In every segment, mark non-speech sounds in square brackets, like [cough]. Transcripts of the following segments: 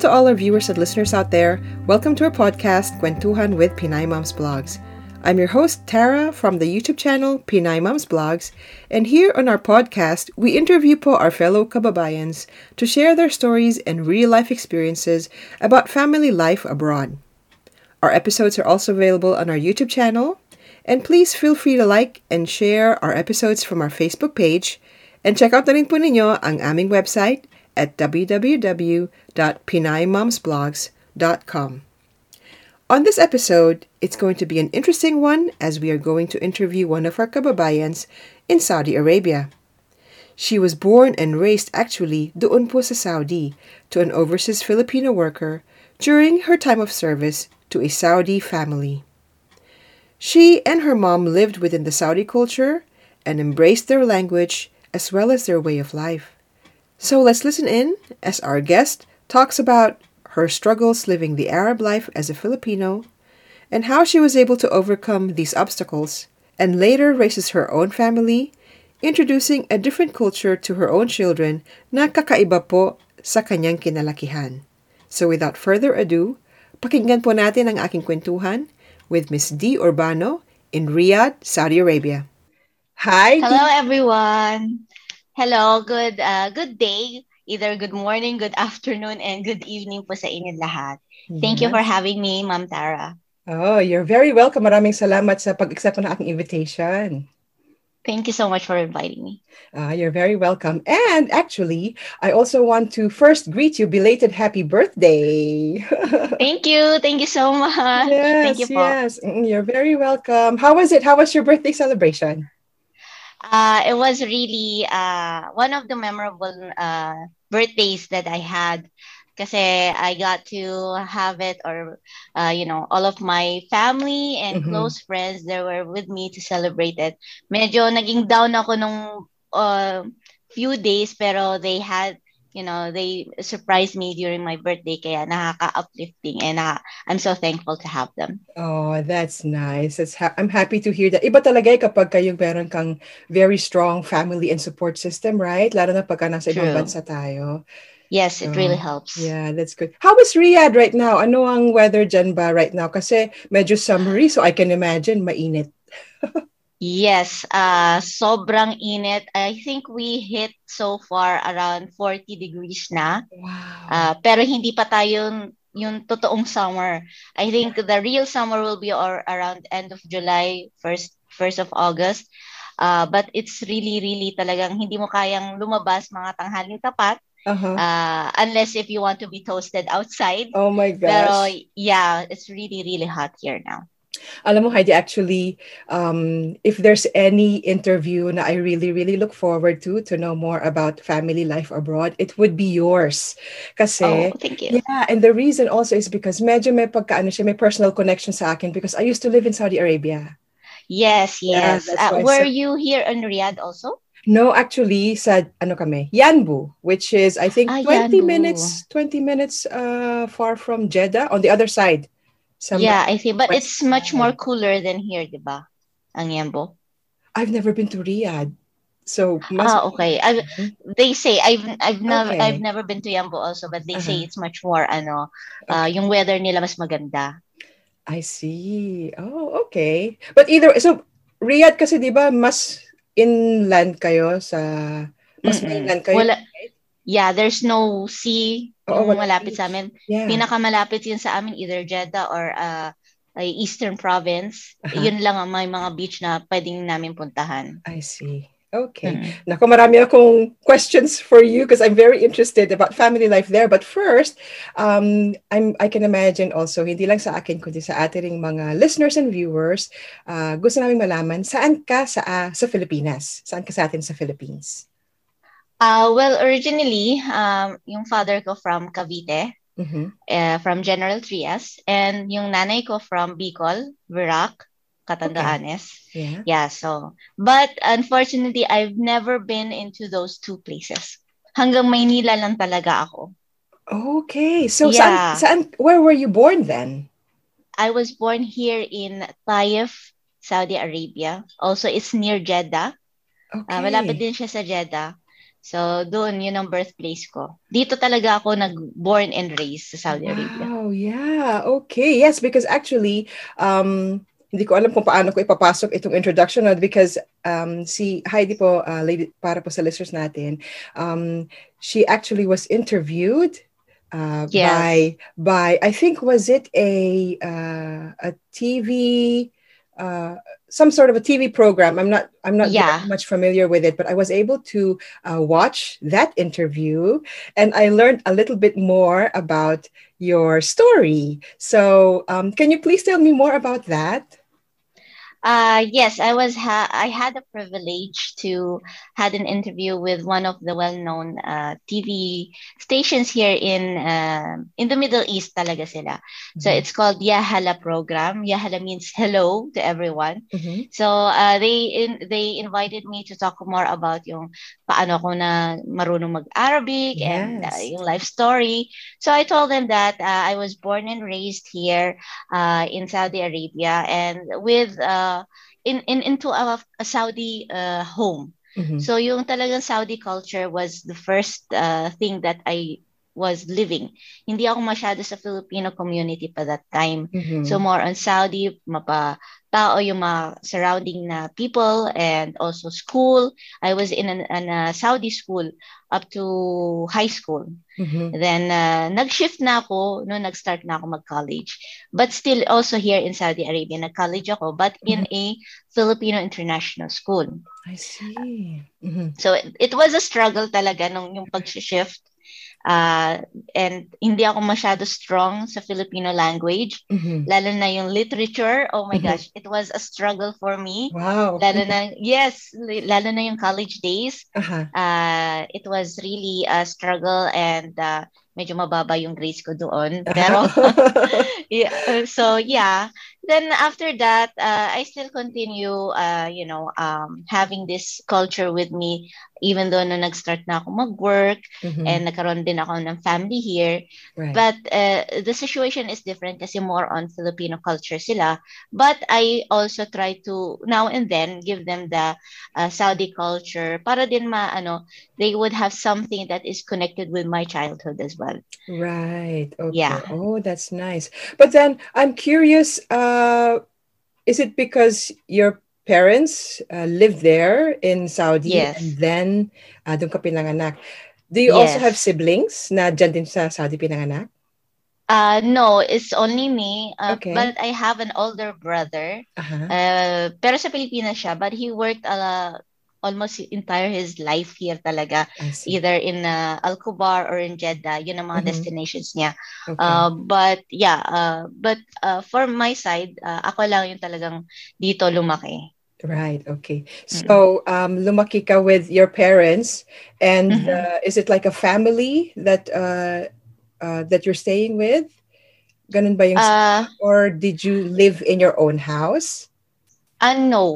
To all our viewers and listeners out there. Welcome to our podcast, Kwentuhan with Pinay Moms Blogs. I'm your host, Tara, from the YouTube channel Pinay Moms Blogs, and here on our podcast, we interview po our fellow kababayans to share their stories and real-life experiences about family life abroad. Our episodes are also available on our YouTube channel, and please feel free to like and share our episodes from our Facebook page, and check out na rin po ninyo ang aming website at www.pinaymomsblogs.com. On this episode, it's going to be an interesting one as we are going to interview one of our kababayans in Saudi Arabia. She was born and raised actually doon po sa Saudi to an overseas Filipino worker during her time of service to a Saudi family. She and her mom lived within the Saudi culture and embraced their language as well as their way of life. So let's listen in as our guest talks about her struggles living the Arab life as a Filipino and how she was able to overcome these obstacles and later raises her own family, introducing a different culture to her own children na kakaiba po sa kanyang kinalakihan. So without further ado, pakinggan po natin ang aking kwentuhan with Miss D. Urbano in Riyadh, Saudi Arabia. Hi. Hello, everyone. Hello, good uh, good day. Either good morning, good [laughs] afternoon, and good evening po sa inyo lahat. Thank you for having me, Ma'am Tara. Oh, you're very welcome. Maraming salamat sa pag-accept ng aking invitation. Thank you so much for inviting me. Uh, you're very welcome. And actually, I also want to first greet you belated happy birthday. [laughs] Thank you. Thank you so much. Yes, Thank you po. yes. Mm, You're very welcome. How was it? How was your birthday celebration? Uh, it was really uh, one of the memorable uh, birthdays that I had kasi I got to have it or uh, you know all of my family and Mhm. close friends they were with me to celebrate it. Medyo naging down ako nung uh, few days pero they had you know they surprised me during my birthday kaya nakaka-uplifting and uh, I'm so thankful to have them. Oh, that's nice. It's ha- I'm happy to hear that. Iba talaga eh kapag kayo meron kang very strong family and support system, right? Lalo na pagka nasa ibang True. bansa tayo. Yes, it really Oh, helps. Yeah, that's good. How is Riyadh right now? Ano ang weather dyan ba right now? Kasi medyo summery, so I can imagine mainit. [laughs] Yes, uh, sobrang init. I think we hit so far around 40 degrees na. Wow. Uh, pero hindi pa tayo yung totoong summer. I think the real summer will be or around end of July, first first of August. Uh, but it's really, really talagang hindi mo kayang lumabas mga tanghaling tapat uh-huh. uh, unless if you want to be toasted outside. oh my Pero gosh. yeah, it's really, really hot here now. Alam mo, Heidi, actually, um, if there's any interview na I really, really look forward to, to know more about family life abroad, it would be yours. Kasi, Oh, thank you. yeah, and the reason also is because medyo may pagkaano siya, may personal connection sa akin because I used to live in Saudi Arabia. Yes, yes. that's Uh, were said- you here in Riyadh also? No, actually, sa ano kami, Yanbu, which is I think Ah, 20 Yanbu. minutes, 20 minutes uh, far from Jeddah on the other side. Sa- yeah, I think. But it's much more cooler than here, di ba? Ang Yambo. I've never been to Riyadh. So, must Ah, okay. I, they say I've I've never Okay. I've never been to Yambo also, but they say Uh-huh. it's much more ano, uh, yung weather nila mas maganda. I see. Oh, okay. But either so Riyadh kasi 'di ba mas inland kayo sa mas Mm-mm. mainland kayo. Wala, yeah, there's no sea Oo, malapit beach. sa amin. Yeah. Pinakamalapit yun sa amin either Jeddah or uh, ay Eastern Province. Aha. Yun lang ang may mga beach na pwedeng namin puntahan. I see. Okay. Mm. Naku, marami akong questions for you because I'm very interested about family life there. But first, um, I'm, I can imagine also, hindi lang sa akin, kundi sa ating mga listeners and viewers, uh, gusto namin malaman, saan ka sa, ah, sa Pilipinas? Saan ka sa atin sa Philippines? Uh, well, originally, um, yung father ko from Cavite, Mhm. uh, from General Trias, and yung nanay ko from Bicol, Virac, Catanduanes. Yeah. Yeah, so, but unfortunately, I've never been into those two places. Hanggang Maynila lang talaga ako. Okay. So, Yeah. saan, saan, where were you born then? I was born here in Taif, Saudi Arabia. Also, it's near Jeddah. Okay. Ah, malapit din siya sa Jeddah. So, doon, yun ang birthplace ko. Dito talaga ako nag-born and raised sa Saudi wow, Arabia. Oh, yeah. Okay. Yes, because actually, um, hindi ko alam kung paano ko ipapasok itong introduction no? because um, si Heidi po, uh, lady, para po sa listeners natin, um, she actually was interviewed uh, Yes. by by I think was it a uh, a TV uh, some sort of a TV program. I'm not I'm not Yeah. much familiar with it, but I was able to uh, watch that interview and I learned a little bit more about your story. So um, can you please tell me more about that? Uh, yes, I was ha- I had the privilege to had an interview with one of the well-known uh, TV stations here in uh, in the Middle East talaga sila. So Mhm. it's called Yahala program. Yahala means hello to everyone. Mhm. So uh, they in, they invited me to talk more about yung paano ako na marunong mag-Arabic and uh, yung life story. So I told them that uh, I was born and raised here uh, in Saudi Arabia and with uh, in, in into a, a Saudi uh, home. Mhm. So yung talagang Saudi culture was the first uh, thing that I was living. Hindi ako masyado sa Filipino community pa that time. Mhm. So more on Saudi, mapa tao yung mga surrounding na people and also school. I was in an, an a Saudi school up to high school. Mhm. Then uh, nag-shift na ako no nag-start na ako mag-college. But still also here in Saudi Arabia, nag-college ako but in a Filipino international school. I see. Mhm. So it, it was a struggle talaga nung yung pag-shift. Uh, and hindi ako masyado strong sa Filipino language. Mhm. Lalo na yung literature. Oh my Mhm. gosh, it was a struggle for me. Wow. Lalo na, yes, lalo na yung college days. Uh-huh. Uh, it was really a struggle and uh, medyo mababa yung grades ko doon. [laughs] Pero, [laughs] yeah, so yeah. Then after that, uh, I still continue, uh, you know, um, having this culture with me, even though na nag-start na ako mag-work Mhm. and nagkaroon din ako ng family here. right. But uh, the situation is different kasi more on Filipino culture sila. But I also try to now and then give them the uh, Saudi culture para din ma ano they would have something that is connected with my childhood as well. Right. Okay. Yeah. Oh, that's nice. But then I'm curious, uh, is it because your parents uh, live there in Saudi Yes. and then uh, doon ka pinanganak? Do you also Yes. have siblings na dyan din sa Saudi pinanganak? Uh no, it's only me. Uh, Okay. But I have an older brother. Uh-huh. Uh, pero sa Pilipinas siya, but he worked uh, almost entire his life here talaga. Either in uh, Al Kubar or in Jeddah. Yun ang mga Mhm. destinations niya. Okay. Uh, but yeah, uh, but uh, for my side, uh, ako lang yung talagang dito lumaki. Right. Okay. So, um, lumaki ka with your parents, and Mhm. uh, is it like a family that uh, uh, that you're staying with? Ganun ba yung Uh, or did you live in your own house?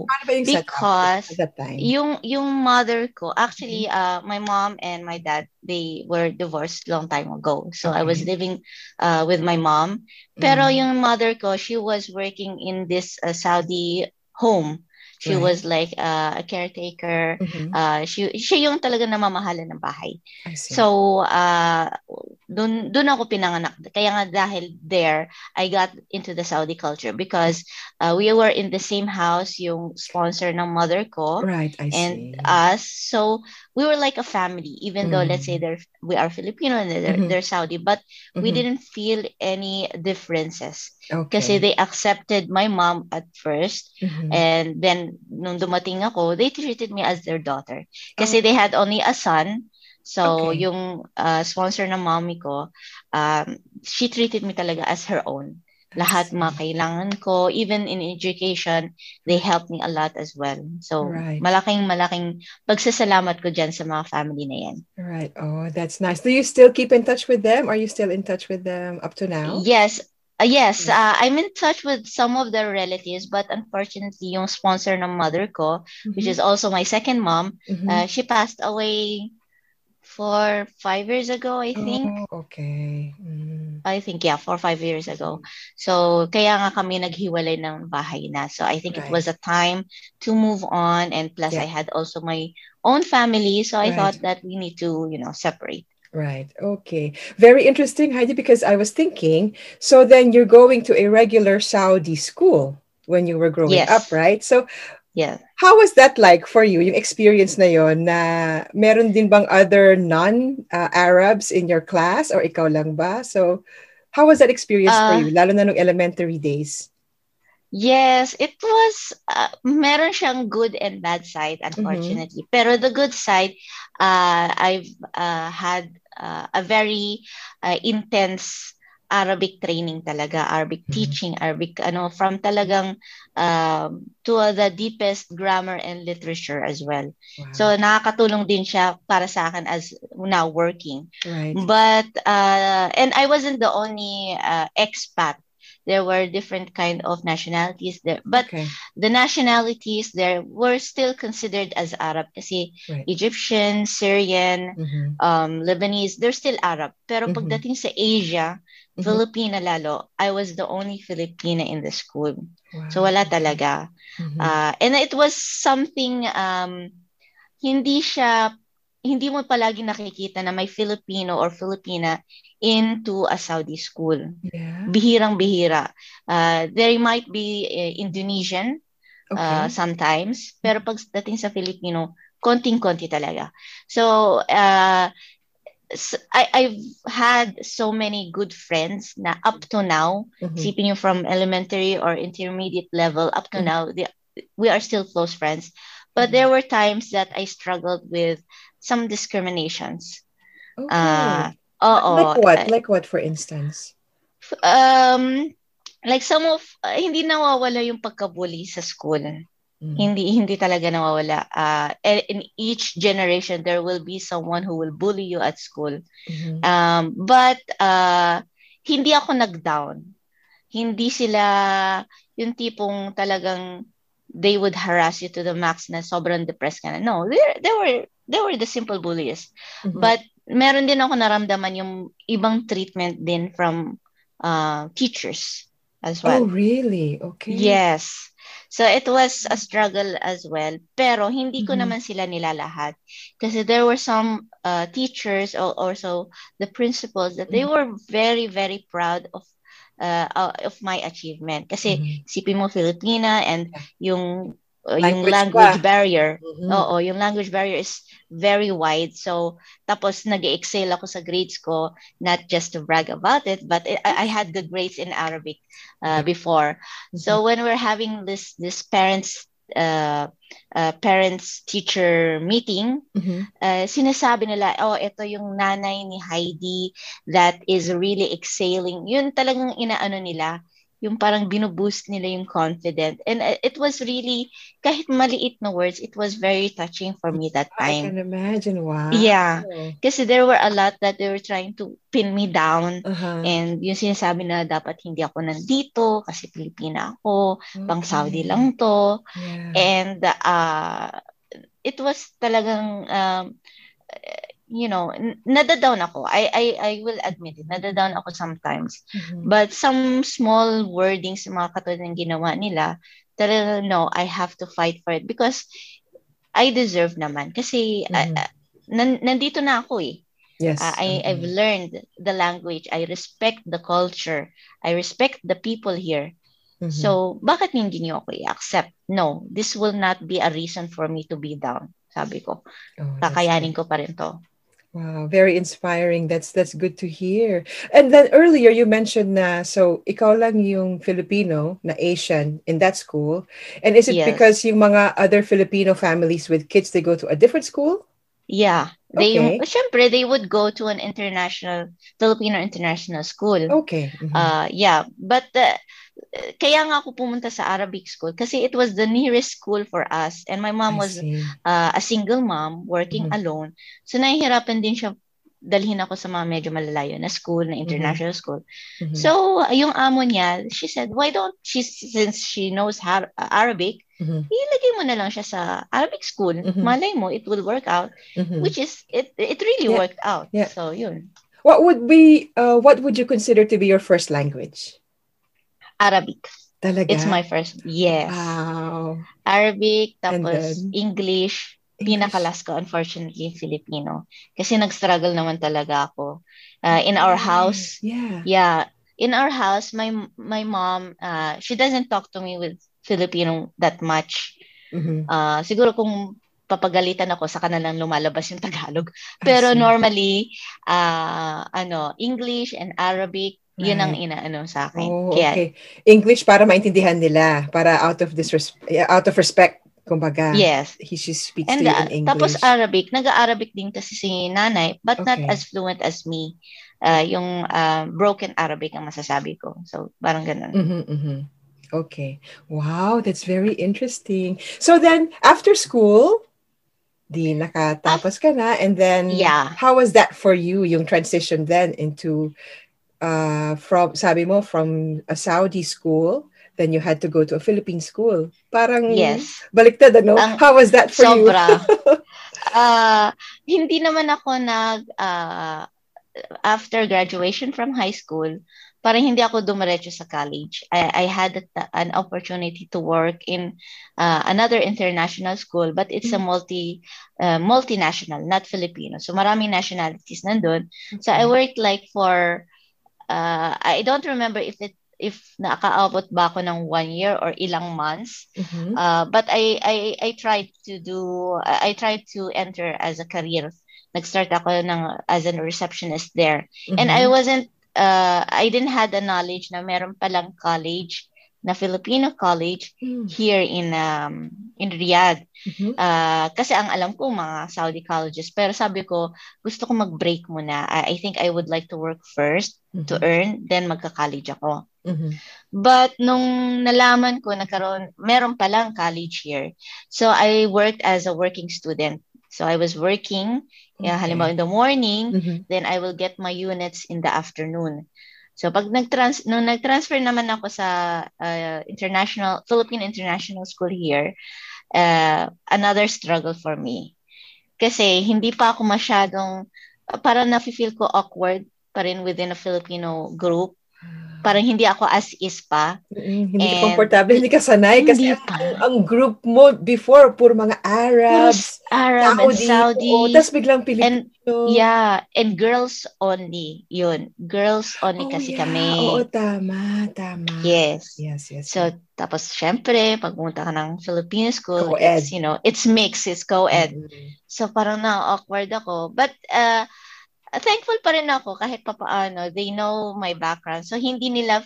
Paano ba yung Because at that time? yung yung mother ko, actually, Mm-hmm. uh, my mom and my dad, they were divorced long time ago. So I was living uh, with my mom. Pero Mhm. yung mother ko, she was working in this uh, Saudi home. She Right. was like uh, a caretaker. Mhm. Uh, she, siya yung talaga namamahala ng bahay. So, uh, dun, dun ako pinanganak. Kaya nga dahil there, I got into the Saudi culture because uh, we were in the same house, yung sponsor ng mother ko right, I and see. us. So, we were like a family, even though let's say Mhm. they're, we are Filipino and they're, Mhm. they're Saudi, but we Mhm. didn't feel any differences. okay. Kasi they accepted my mom at first Mhm. and then nung dumating ako, they treated me as their daughter. Kasi Oh. they had only a son. So Okay. yung uh, sponsor ng mommy ko, um, she treated me talaga as her own. Lahat mga kailangan ko, even in education, they helped me a lot as well. So Right. malaking malaking pagsasalamat ko dyan sa mga family na yan. Right. Oh, that's nice. Do you still keep in touch with them? Are you still in touch with them up to now? Yes. Uh, yes, uh, I'm in touch with some of their relatives, but unfortunately, yung sponsor ng mother ko, which Mhm. is also my second mom, Mhm. Uh, she passed away four, five years ago, I think. Oh, okay. Mm. I think, yeah, four five years ago. So, kaya nga kami naghiwalay ng bahay na. So, I think right. it was a time to move on. And plus, yeah. I had also my own family. So, I right. thought that we need to, you know, separate. Right. Okay. Very interesting, Heidi, because I was thinking, so then you're going to a regular Saudi school when you were growing yes. up, right? So yeah. How was that like for you? Yung experience na yon na meron din bang other non-Arabs uh, in your class or ikaw lang ba? So how was that experience uh, for you lalo na nung elementary days? Yes, it was uh, meron siyang good and bad side mm-hmm. unfortunately. Mm-hmm. Pero the good side uh, I've uh, had uh, a very uh, intense Arabic training talaga, Arabic mm-hmm. teaching, Arabic ano from talagang um, to uh, the deepest grammar and literature as well. Wow. So nakakatulong din siya para sa akin as now working. Right. But uh, and I wasn't the only uh, expat there were different kind of nationalities there but okay. the nationalities there were still considered as arab kasi right. egyptian syrian mm-hmm. um, lebanese they're still arab pero mm-hmm. pagdating sa asia mm-hmm. filipina lalo i was the only filipina in the school wow. so wala talaga mm-hmm. uh, and it was something um, hindi siya hindi mo palagi nakikita na may Filipino or Filipina into a Saudi school. Yeah. Bihirang-bihira. Uh, there might be uh, Indonesian uh, okay. uh, sometimes, pero pagdating sa Filipino, konting-konti talaga. So, uh, I, I've had so many good friends na up to now, mm-hmm. you from elementary or intermediate level, up to mm-hmm. now, they, we are still close friends. But mm-hmm. there were times that I struggled with some discriminations. Okay. Uh, Like what? Like what, for instance? Um, like some of, uh, hindi nawawala yung pagkabully sa school. Mm. Hindi hindi talaga nawawala. Uh, in each generation, there will be someone who will bully you at school. Mm-hmm. Um, but uh, hindi ako nag-down. Hindi sila yung tipong talagang they would harass you to the max na sobrang depressed ka na. No, they, they were they were the simple bullies. Mm-hmm. But meron din ako naramdaman yung ibang treatment din from uh, teachers as well. Oh, really? Okay. Yes. So it was a struggle as well. Pero hindi ko mm-hmm. naman sila nilalahat. Kasi there were some uh, teachers or also the principals that they mm-hmm. were very, very proud of uh, uh, of my achievement. Kasi mm-hmm. sipin mo Filipina and yung language yung language pa. barrier. Mm-hmm. Oo, yung language barrier is very wide. So, tapos nag-excel ako sa grades ko, not just to brag about it, but I, I had good grades in Arabic uh, before. Mm-hmm. So, when we're having this this parents uh, uh, parents teacher meeting, mm-hmm. uh, sinasabi nila, oh, ito yung nanay ni Heidi that is really excelling. Yun talagang inaano nila yung parang binuboost nila yung confident. And uh, it was really, kahit maliit na words, it was very touching for me that time. I can imagine, wow. Yeah. Kasi there were a lot that they were trying to pin me down. Uh-huh. And yung sinasabi na dapat hindi ako nandito kasi Pilipina ako, okay. pang Saudi lang to. Yeah. And uh, it was talagang, um, you know, nada-down ako. I, I, I will admit it, nada-down ako sometimes. Mm-hmm. But some small wordings, mga katulad ng ginawa nila, talaga, no, I have to fight for it because I deserve naman. Kasi mm-hmm. uh, nan, nandito na ako eh. Yes. Uh, I, mm-hmm. I've learned the language. I respect the culture. I respect the people here. Mm-hmm. So, bakit hindi niyo ako i-accept? No, this will not be a reason for me to be down. Sabi ko, oh, kakayanin ko pa rin to. Wow, very inspiring. That's that's good to hear. And then earlier you mentioned na so ikaw lang yung Filipino na Asian in that school. And is it yes. because yung mga other Filipino families with kids they go to a different school? Yeah. They okay. syempre they would go to an international Filipino international school. Okay. Mm-hmm. Uh yeah, but uh, kaya nga ako pumunta sa Arabic school kasi it was the nearest school for us and my mom I was uh, a single mom working mm-hmm. alone so nahihirapan din siya dalhin ako sa mga medyo malalayo na school na international mm-hmm. school mm-hmm. so yung amo niya she said why don't she since she knows Har- Arabic mm-hmm. ilagay mo na lang siya sa Arabic school mm-hmm. malay mo it will work out mm-hmm. which is it it really yeah. worked out yeah. so yun What would be uh, what would you consider to be your first language? Arabic. Talaga? It's my first. Yes. Wow. Arabic, tapos then? English. Pinakalas ko, unfortunately, Filipino. Kasi nag-struggle naman talaga ako. Uh, in our house, Yeah. yeah, in our house, my my mom, uh, she doesn't talk to me with Filipino that much. Mhm. Uh, siguro kung papagalitan ako, sa kanilang lumalabas yung Tagalog. Pero normally, uh, ano, English and Arabic, yun ang inaano sa akin. Oh, Kaya, okay. English para maintindihan nila, para out of disres- out of respect, kumbaga. yes. He she speaks And to you uh, in English. tapos Arabic, nag-Arabic din kasi si nanay, but not Okay. as fluent as me. Uh, yung uh, broken Arabic ang masasabi ko. So, parang ganun. Mhm, mhm. Okay. Wow, that's very interesting. So then, after school, di nakatapos ka na, and then Yeah. how was that for you, yung transition then into, uh, from, sabi mo, from a Saudi school, then you had to go to a Philippine school. Parang Yes. baliktad, ano? Ang- how was that for you? Sobra. Ah, [laughs] hindi naman ako nag ah, after graduation from high school, parang hindi ako dumiretso sa college. I, I had an opportunity to work in ah, another international school, but it's a multi ah, multinational, not Filipino. So maraming nationalities nandun. So I worked like for uh, I don't remember if it if nakaabot ba ako ng one year or ilang months. Mhm. Uh, but I, I I tried to do I tried to enter as a career. Nag-start ako ng as a receptionist there. And I Mhm. wasn't uh, I didn't had the knowledge na meron palang college na Filipino college Mm. here in um in Riyadh. Mhm. Uh, kasi ang alam ko mga Saudi colleges pero sabi ko gusto ko mag-break muna. I, I think I would like to work first to Mhm. earn then magka-college ako. Mhm. But nung nalaman ko nagkaroon, meron palang college here. So I worked as a working student. So I was working, Okay. halimbawa in the morning, Mhm. then I will get my units in the afternoon. So pag nag-trans nung nag-transfer naman ako sa uh, international Philippine International School here, uh, another struggle for me. Kasi hindi pa ako masyadong parang nafe-feel ko awkward pa rin within a Filipino group. Parang hindi ako as is pa. Mm, hindi ka And- komportable, hindi ka sanay kasi Hindi pa. ang, ang group mo before puro mga Arabs, Puros Arab and Saudi, Saudi. oo, tapos biglang Pilipino. and yeah, and girls only. Yun. Girls only Oh, kasi yeah. kami. Oo, tama, tama. Yes. Yes, yes. So, tapos syempre, pag pumunta ka ng Filipino school, Co-ed. it's, you know, it's mixed, it's co-ed. Mm. So, parang na-awkward ako. But, uh, thankful pa rin ako kahit papaano. They know my background. So, hindi nila,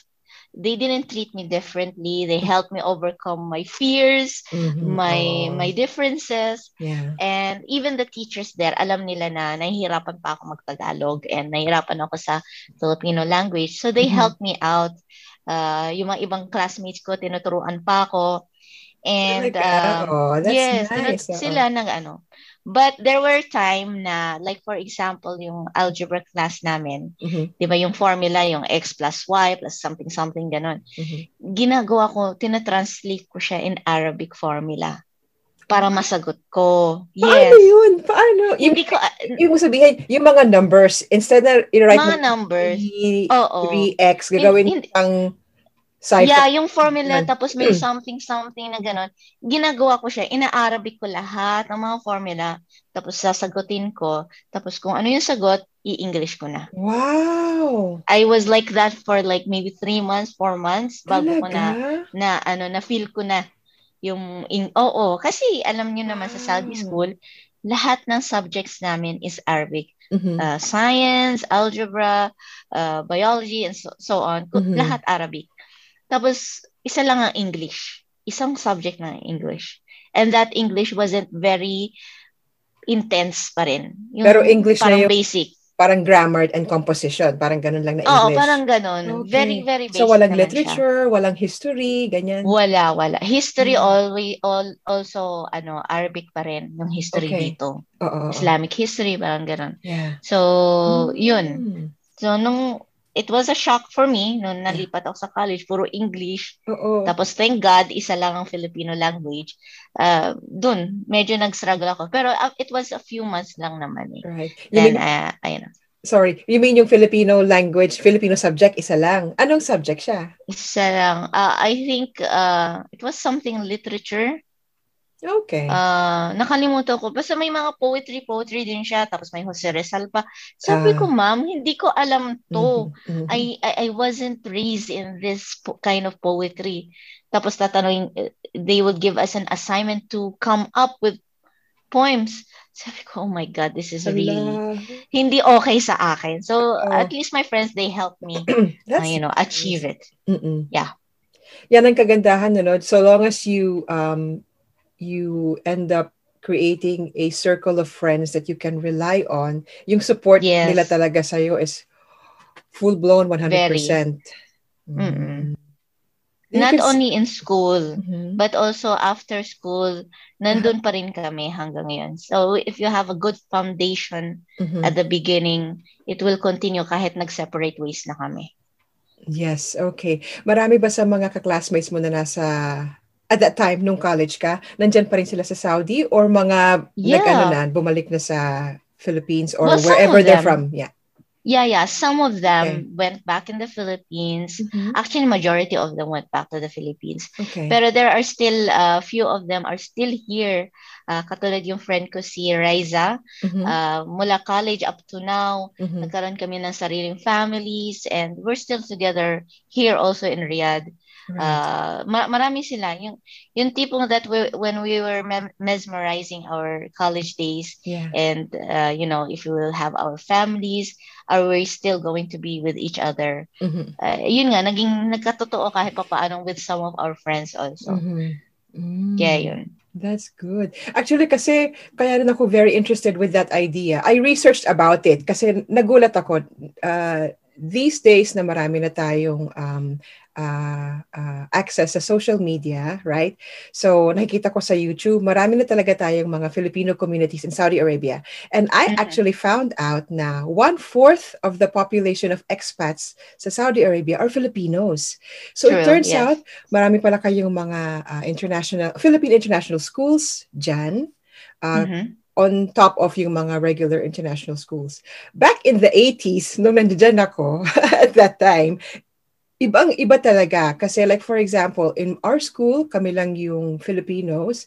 they didn't treat me differently. They helped me overcome my fears, Mhm. my Oo. my differences. Yeah. And even the teachers there, alam nila na nahihirapan pa ako mag-Tagalog and nahihirapan ako sa Filipino language. So, they Mhm. helped me out. Uh, yung mga ibang classmates ko, tinuturuan pa ako. And, um, oh, that's yes, nice. sila nag ano. But there were time na, like for example, yung algebra class namin, Mhm, di ba yung formula, yung x plus y plus something something ganon. mhm. Ginagawa ko, tinatranslate ko siya in Arabic formula para masagot ko. Paano Yes. yun? Paano? Yung, Hindi ko, ah, yung sabihin, yung mga numbers, instead na i-write mga mo numbers. 3, Oo. 3x, gagawin Hindi- ang cipher. Yeah, yung formula, tapos may [clears throat] something, something na gano'n. Ginagawa ko siya, ina-Arabic ko lahat ng mga formula, tapos sasagutin ko, tapos kung ano yung sagot, i-English ko na. Wow! I was like that for like maybe three months, four months, bago ko na, Talaga? na, ano, na feel ko na yung, in, oo, kasi alam nyo naman sa Saudi Wow. school, lahat ng subjects namin is Arabic. Mhm. Uh, science, algebra, uh, biology, and so, so on. Mhm. Lahat Arabic. Tapos, isa lang ang English. Isang subject ng English. And that English wasn't very intense pa rin. Yung Pero English na parang yung- basic. Parang grammar and composition. Parang ganun lang na Oo, English. parang ganun. Okay. Very, very basic So, walang naman siya. literature, walang history, ganyan. Wala, wala. History Mm. always, all, also, ano, Arabic pa rin, yung history Okay. dito. Oo. oo. Islamic history, parang ganun. Yeah. So, yun. Mm. So, nung, it was a shock for me, nung nalipat ako sa college, puro English. Oo. Tapos, thank God, isa lang ang Filipino language. Uh, dun, medyo nag-struggle ako. Pero uh, it was a few months lang naman eh. Right. You Then, mean, uh, ayun sorry, you mean yung Filipino language, Filipino subject, isa lang. Anong subject siya? Isa lang. Uh, I think uh, it was something literature. Okay. Uh, nakalimutan ko. Basta may mga poetry, poetry din siya. Tapos may Jose Rizal pa. Sabi Ah. ko, ma'am, hindi ko alam to. Mhm, mhm. I, I I wasn't raised in this po- kind of poetry. Tapos tatanungin, eh, they would give us an assignment to come up with poems. Sabi ko, oh my God, this is really Hala. hindi okay sa akin. So, Oh. at least my friends, they helped me, [clears throat] uh, you know, achieve it. Mm-mm. Yeah. Yan ang kagandahan, no? So long as you um you end up creating a circle of friends that you can rely on, yung support Yes. nila talaga sa'yo is full-blown 100%. Mm-mm. You Not only in school, Mhm. but also after school, nandun pa rin kami hanggang ngayon. So, if you have a good foundation Mhm. at the beginning, it will continue kahit nag-separate ways na kami. Yes, okay. Marami ba sa mga ka-classmates mo na nasa at that time nung college ka, nandyan pa rin sila sa Saudi or mga Yeah. nag-ano na, bumalik na sa Philippines or Well, wherever they're from? Yeah. Yeah, yeah. Some of them went back in the Philippines. Actually, majority of them went back to the Philippines. Okay. Pero there are still a few of them are still here. Uh, katulad yung friend ko si Riza. Mhm, Uh, mula college up to now, mhm. nagkaroon kami ng sariling families and we're still together here also in Riyadh. Right. Uh, ma- marami sila. Yung, yung tipong that we, when we were mem- mesmerizing our college days yeah. and, uh, you know, if we will have our families, are we still going to be with each other? Mhm, Uh, yun nga, naging nagkatotoo kahit pa paano with some of our friends also. mhm. Mm. Kaya yun. That's good. Actually, kasi kaya rin ako very interested with that idea. I researched about it kasi nagulat ako. Uh, these days na marami na tayong um, uh, uh, access sa social media, right? So, nakikita ko sa YouTube, marami na talaga tayong mga Filipino communities in Saudi Arabia. And I Mhm. actually found out na one-fourth of the population of expats sa Saudi Arabia are Filipinos. So, it True, turns yes. out, marami pala kayong mga uh, international, Philippine international schools dyan, uh, Mhm. on top of yung mga regular international schools. Back in the 80s, nung nandiyan ako, [laughs] at that time, ibang iba talaga. Kasi like for example, in our school, kami lang yung Filipinos.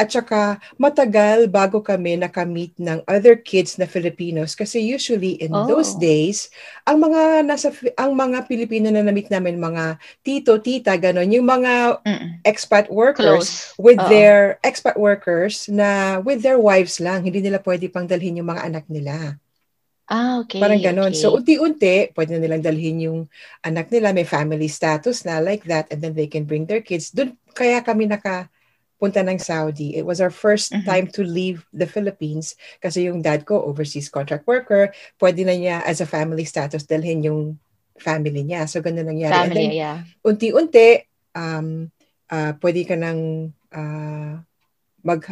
At saka matagal bago kami nakamit ng other kids na Filipinos. Kasi usually in Oh. those days, ang mga nasa ang mga Pilipino na na-meet namin, mga tito, tita, ganon, yung mga Mm-mm. expat workers Close. with Oo. their expat workers na with their wives lang, hindi nila pwede pang dalhin yung mga anak nila. Ah, okay. Parang ganon. okay. So, unti-unti, pwede na nilang dalhin yung anak nila, may family status na like that, and then they can bring their kids. Doon, kaya kami nakapunta ng Saudi. It was our first Mhm. time to leave the Philippines kasi yung dad ko, overseas contract worker, pwede na niya as a family status dalhin yung family niya. So, ganun nangyari. And then, Family, yeah. unti-unti, um, uh, pwede ka nang uh, mag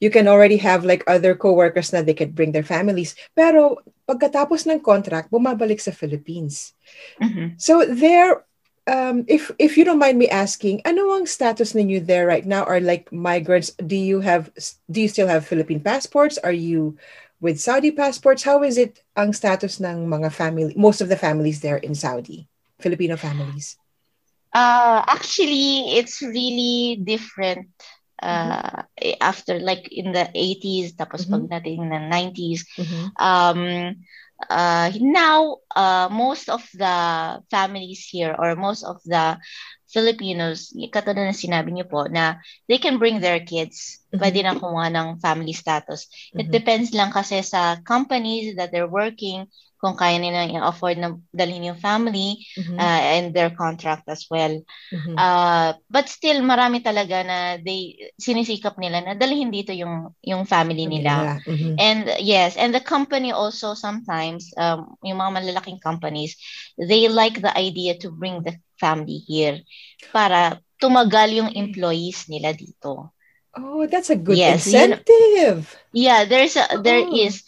you can already have like other co-workers na they can bring their families. Pero pagkatapos ng contract, bumabalik sa Philippines. Mhm. So there, um, if if you don't mind me asking, ano ang status ninyo there right now? Are like migrants? Do you have do you still have Philippine passports? Are you with Saudi passports? How is it ang status ng mga family, most of the families there in Saudi, Filipino families? Uh, actually, it's really different uh, after like in the 80s, tapos Mhm. pagdating ng 90s. Mhm. Um, uh, now, uh, most of the families here or most of the Filipinos, katulad na sinabi niyo po, na they can bring their kids. Mhm. Pwede na kumuha ng family status. It Mhm. depends lang kasi sa companies that they're working kung kaya nila i-afford na dalhin yung family Mhm. uh, and their contract as well. Mhm. Uh, but still, marami talaga na they sinisikap nila na dalhin dito yung yung family nila. Mhm. And yes, and the company also sometimes, um, yung mga malalaking companies, they like the idea to bring the family here para tumagal yung employees nila dito. Oh, that's a good Yes, incentive. Yeah, there's a, there Oh. is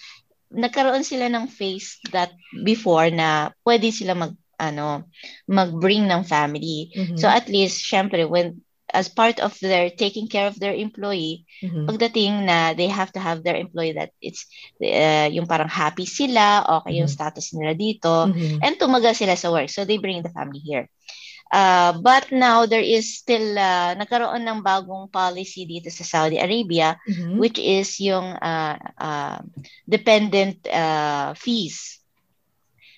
nagkaroon sila ng phase that before na pwede sila mag ano mag-bring ng family. Mhm. So at least syempre when as part of their taking care of their employee, Mhm. pagdating na they have to have their employee that it's uh, yung parang happy sila, okay yung Mhm. status nila dito, Mhm. and tumagal sila sa work. So they bring the family here. Uh, but now there is still uh, nagkaroon ng bagong policy dito sa Saudi Arabia Mhm. which is yung uh, uh, dependent uh, fees.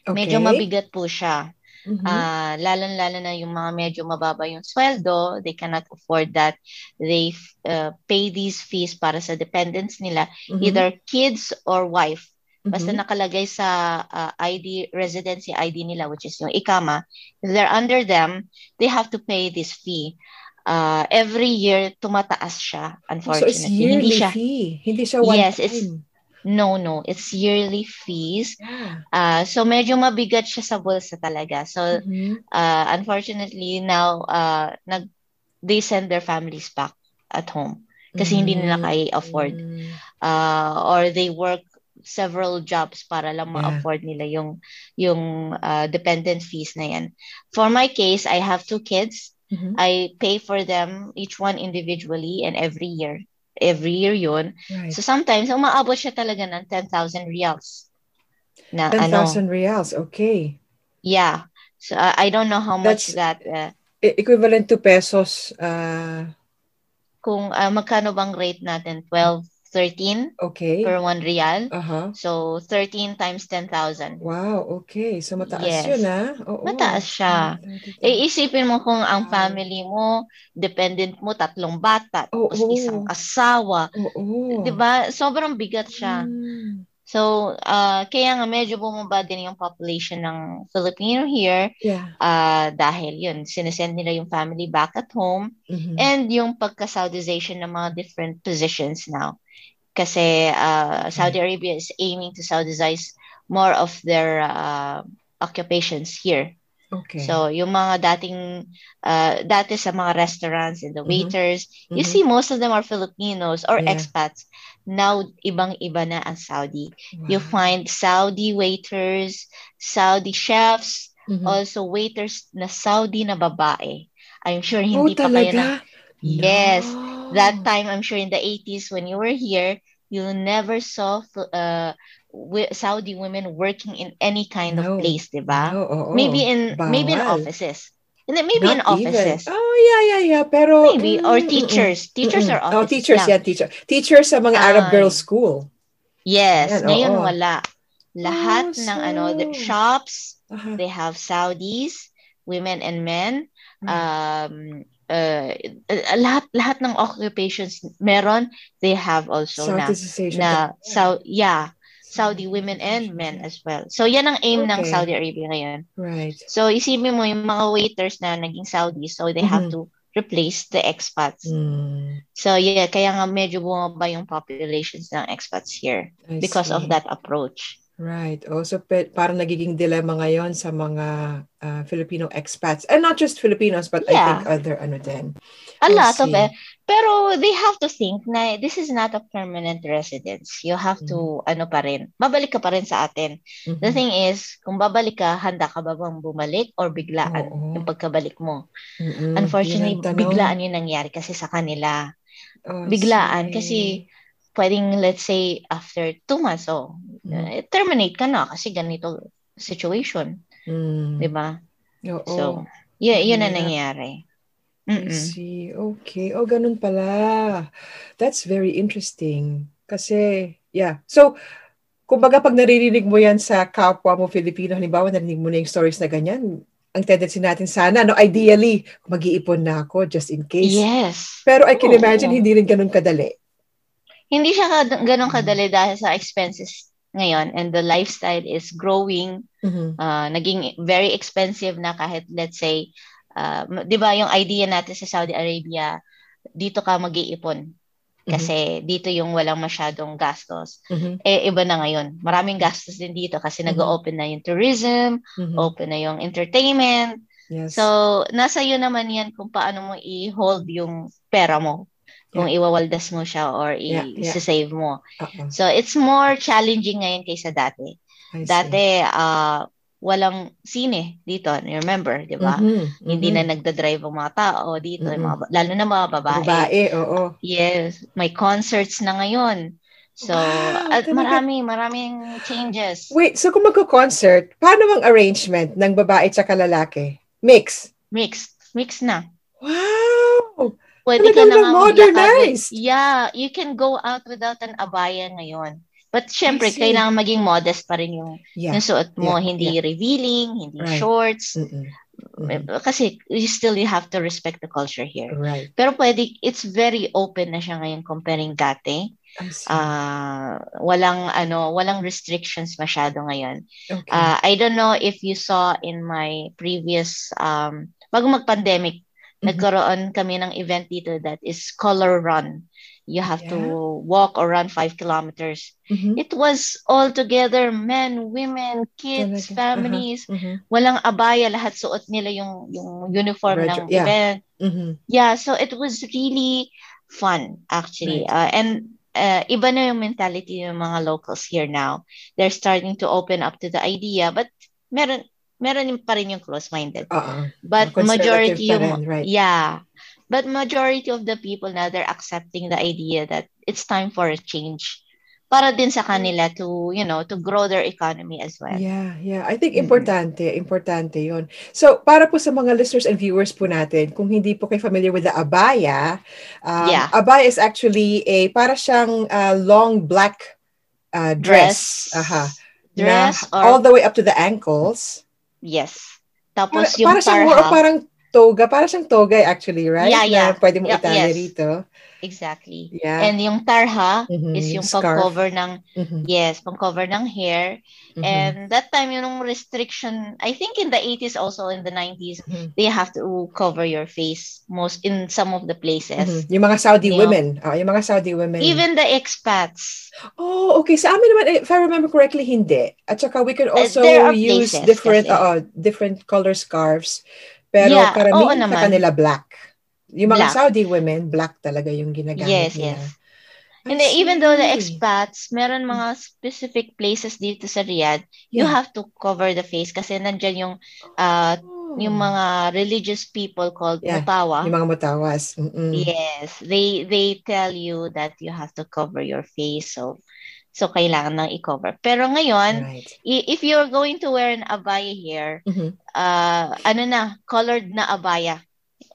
Medyo Okay. mabigat po siya. Mhm. Uh, lalo-lalo na yung mga medyo mababa yung sweldo, they cannot afford that. They uh, pay these fees para sa dependents nila, Mhm. either kids or wife. Basta Mhm. nakalagay sa uh, ID, residency ID nila, which is yung ikama, if they're under them, they have to pay this fee. Uh, every year, tumataas siya, Oh, so unfortunately. it's yearly Hindi siya, fee. Hindi siya one Yes, it's- time. no, no, it's yearly fees. Yeah. Uh, so medyo mabigat siya sa bulsa talaga. So Mhm. uh, unfortunately now uh, nag they send their families back at home kasi hindi nila Mm. kaya afford uh, or they work several jobs para lang Yeah. ma-afford nila yung yung uh, dependent fees na yan. For my case, I have two kids. Mhm. I pay for them each one individually and every year. Every year yun. Right. So sometimes umaabot siya talaga ng 10,000 reals. Na ano, 10,000 reals. Okay. yeah. So uh, I don't know how much That's- that uh, E- equivalent to pesos. Uh, kung uh, magkano bang rate natin 12 13 okay. per 1 real. Uh-huh. So 13 times 10,000. Wow, okay. So mataas Yes. yun ah. Oo. Mataas siya. 30,000. Eh, isipin mo kung ang family mo, dependent mo, tatlong bata, Oo. tapos isang asawa. Oo. 'Di ba? Sobrang bigat siya. Mm. So, uh, kaya nga medyo bumaba din yung population ng Filipino here Yeah. uh, dahil yun, sinesend nila yung family back at home Mhm. and yung pagka-Saudization ng mga different positions now. Kasi uh, Saudi Arabia is aiming to Saudize more of their uh, occupations here. Okay. So, yung mga dating, uh, dati sa mga restaurants and the Mhm. waiters, you Mhm. see most of them are Filipinos or Yeah. expats. Now, ibang-iba na ang Saudi. You Wow. find Saudi waiters, Saudi chefs, Mhm. also waiters na Saudi na babae. I'm sure Oh, hindi pa kayo na... talaga? Yes. No. That time, I'm sure in the 80s when you were here, you never saw uh, Saudi women working in any kind No. of place, di ba? No, oo. Maybe in maybe in Bawal. offices. Hindi, maybe in offices. Even. Oh, yeah, yeah, yeah. Pero, Maybe. mm, Or teachers. mm, Teachers mm, or mm. Oh, teachers, lang. yan, teacher. Teachers sa mga Arab girls' school. Yes. Yan, Ngayon oo. wala. Lahat Oh, ng ano, the so- shops, Aha. they have Saudis, women and men. Mm. Um, uh, lahat lahat ng occupations meron, they have also na na Sau yeah, Saudi women and men as well. So yan ang aim ng Okay. Saudi Arabia ngayon. Right. So isipin mo yung mga waiters na naging Saudi, so they have Mhm. to replace the expats. Mm, So yeah, kaya nga medyo bumaba yung populations ng expats here I because of see. that approach. Right. Also, pe- parang nagiging dilemma ngayon sa mga uh, Filipino expats. And not just Filipinos, but I Yeah. think other ano din. A I lot of see. it. Pero they have to think na this is not a permanent residence. You have to, ano pa rin, babalik ka pa rin sa atin. Mhm. The thing is, kung babalik ka, handa ka ba bang bumalik or biglaan Oo. yung pagkabalik mo? Mm-mm. Unfortunately, Yun biglaan yung nangyari kasi sa kanila. Oh, Biglaan see. kasi pwedeng, let's say, after two months, oh, Mhm. eh, terminate ka na kasi ganito situation. Mm. Di ba? Oo. So, yun, yun ang Hirap. nangyari. I Mm-mm. see. Okay. Oh, ganun pala. That's very interesting. Kasi, yeah. So, kumbaga pag naririnig mo yan sa kapwa mo Filipino, halimbawa narinig mo na yung stories na ganyan, ang tendency natin sana, no, ideally, mag-iipon na ako just in case. Yes. Pero I can Oo. imagine hindi rin ganun kadali. Hindi siya ka- ganun kadali dahil sa expenses ngayon and the lifestyle is growing, Mhm. uh, naging very expensive na kahit let's say, uh, 'di ba yung idea natin sa Saudi Arabia, dito ka mag-iipon. Kasi dito yung walang masyadong gastos. Mhm. Eh, iba na ngayon. Maraming gastos din dito kasi Mhm. nag-open na yung tourism, Mhm. open na yung entertainment. Yes. So, nasa iyo naman yan kung paano mo i-hold yung pera mo. Kung iwawaldas mo siya or Yeah, yeah. i-save mo. Oo. So, it's more challenging ngayon kaysa dati. I. Dati, uh, walang sine dito. You remember, di ba? Mhm, Hindi mhm. na nagda-drive ang mga tao dito, Mm-mm. mga, lalo na mga babae. Babae, oo. Yes, may concerts na ngayon. So, Wow, at marami, maraming changes. Wait, so kung magko-concert, paano ang arrangement ng babae at lalaki? Mix. Mix, mix na. Wow! Pwede ka na maglakad with- modernized. Yeah, you can go out without an abaya ngayon. But syempre, kailangan maging modest pa rin yung, Yeah. yung suot mo. Yeah, Hindi revealing, hindi Right. shorts. Mm-mm. Mm-mm. Kasi you still you have to respect the culture here. Right. Pero pwede, it's very open na siya ngayon comparing dati. Ah, walang ano, walang restrictions masyado ngayon. okay. Uh, I don't know if you saw in my previous um bago mag-pandemic, Mhm. nagkaroon kami ng event dito that is color run. You have to Yeah. walk or run five kilometers. Mhm. It was all together, men, women, kids, Talaga. families. Mhm. Walang abaya, lahat suot nila yung yung uniform Reg- ng yeah. event. Mhm. Yeah, so it was really fun actually. Right. Uh, and uh, iba na yung mentality ng mga locals here now. They're starting to open up to the idea, but meron meron pa rin yung close-minded. Oo. But majority yung rin, right. yeah. But majority of the people now they're accepting the idea that it's time for a change. Para din sa kanila to, you know, to grow their economy as well. Yeah, yeah. I think importante, importante yon. So, para po sa mga listeners and viewers po natin, kung hindi po kayo familiar with the abaya, um, Yeah. abaya is actually a, para siyang uh, long black uh, dress. Aha. Dress na or all the way up to the ankles. Yes. Para, Tapos yung para more of tarha. parang toga, para siyang toga actually, right? Yeah, yeah. Na pwede mo Yeah, itali yes. rito. Exactly. Yeah. And yung tarha Mhm, is yung scarf. pang-cover ng Mhm, yes, pang-cover ng hair. mhm, And that time yung restriction, I think in the 80s also in the 90s, mhm, they have to cover your face most in some of the places. mhm. Yung mga Saudi You know. women. Oh, yung mga Saudi women. Even the expats. Oh, okay. Sa amin naman, if I remember correctly, hindi. At saka we can also are use places different oo, different color scarves. Pero Yeah, karamihan sa naman. kanila black. Yung mga Black. Saudi women, black talaga yung ginagamit Yes, nila. yes. And then even though the expats, meron mga specific places dito sa Riyadh, you Yeah. have to cover the face kasi nandyan yung uh, yung mga religious people called Yeah, mutawa. Yung mga matawas. Mm-mm. Yes, they they tell you that you have to cover your face so so kailangan nang i-cover. Pero ngayon, Right. if you're going to wear an abaya here, Mhm. uh ano na, colored na abaya.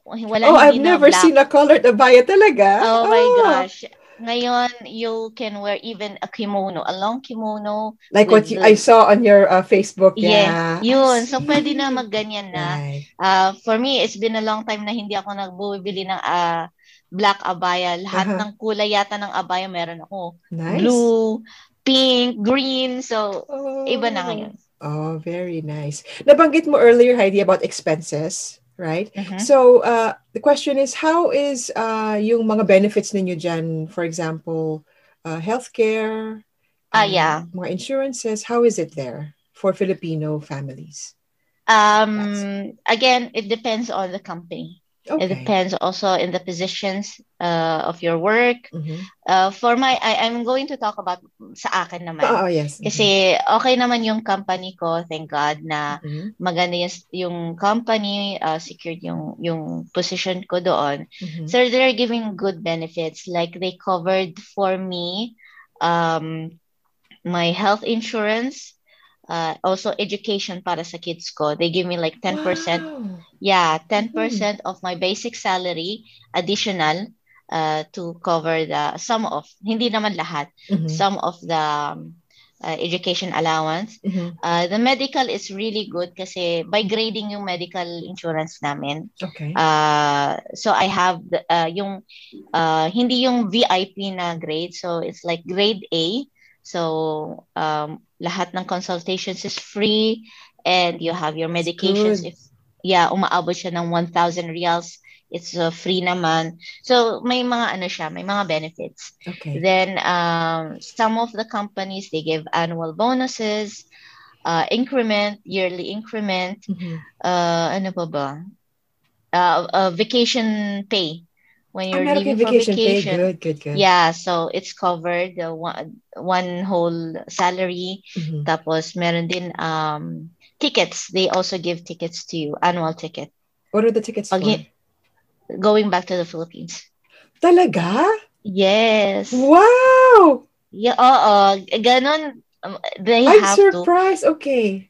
Wala Oh, I've never black. seen a colored abaya talaga. Oh my gosh. Ngayon, you can wear even a kimono, a long kimono. Like what you, I saw on your uh, Facebook. Yeah, Yeah. yun. So, pwede na [laughs] magganyan na. Right. Uh, for me, it's been a long time na hindi ako nagbubili ng uh, black abaya. Lahat Aha. ng kulay yata ng abaya meron ako. Nice. Blue, pink, green. So, Oh. iba na ngayon. Oh, very nice. Nabanggit mo earlier, Heidi, about expenses, right? Mhm. So, uh, the question is, how is uh, yung mga benefits ninyo dyan? For example, uh, healthcare, Ah, um, yeah. mga insurances, how is it there for Filipino families? Um, again, it depends on the company. It Okay. depends also in the positions uh, of your work. Mhm. Uh, for my, I, I'm going to talk about sa akin naman. Oh, yes. Kasi okay naman yung company ko, thank God, na Mhm. maganda yung, yung company, uh, secured yung, yung position ko doon. Mhm. So they're giving good benefits. Like they covered for me um, my health insurance, uh, also education para sa kids ko. They give me like 10%. Wow. Yeah, 10% of my basic salary additional uh, to cover the some of, hindi naman lahat, Mhm. some of the um, uh, education allowance. Mhm. Uh, the medical is really good kasi by grading yung medical insurance namin. Okay. Uh, so I have the, uh, yung uh, hindi yung VIP na grade. So it's like grade A. So um, lahat ng consultations is free and you have your medications if yeah, umaabot siya ng 1,000 reals. It's uh, free naman. So may mga ano siya, may mga benefits. Okay. Then um, some of the companies they give annual bonuses, uh, increment, yearly increment, Mhm. uh, ano pa ba? Uh, uh, vacation pay. When you're meron leaving kayong for vacation, vacation. pay. Good, good, good. Yeah, so it's covered the one, one whole salary. Mhm. Tapos meron din um tickets. They also give tickets to you, annual ticket. What are the tickets Pag for? going back to the Philippines. Talaga? Yes. Wow! Yeah, oo. Ganon. um, They I'm have to. surprised. Okay.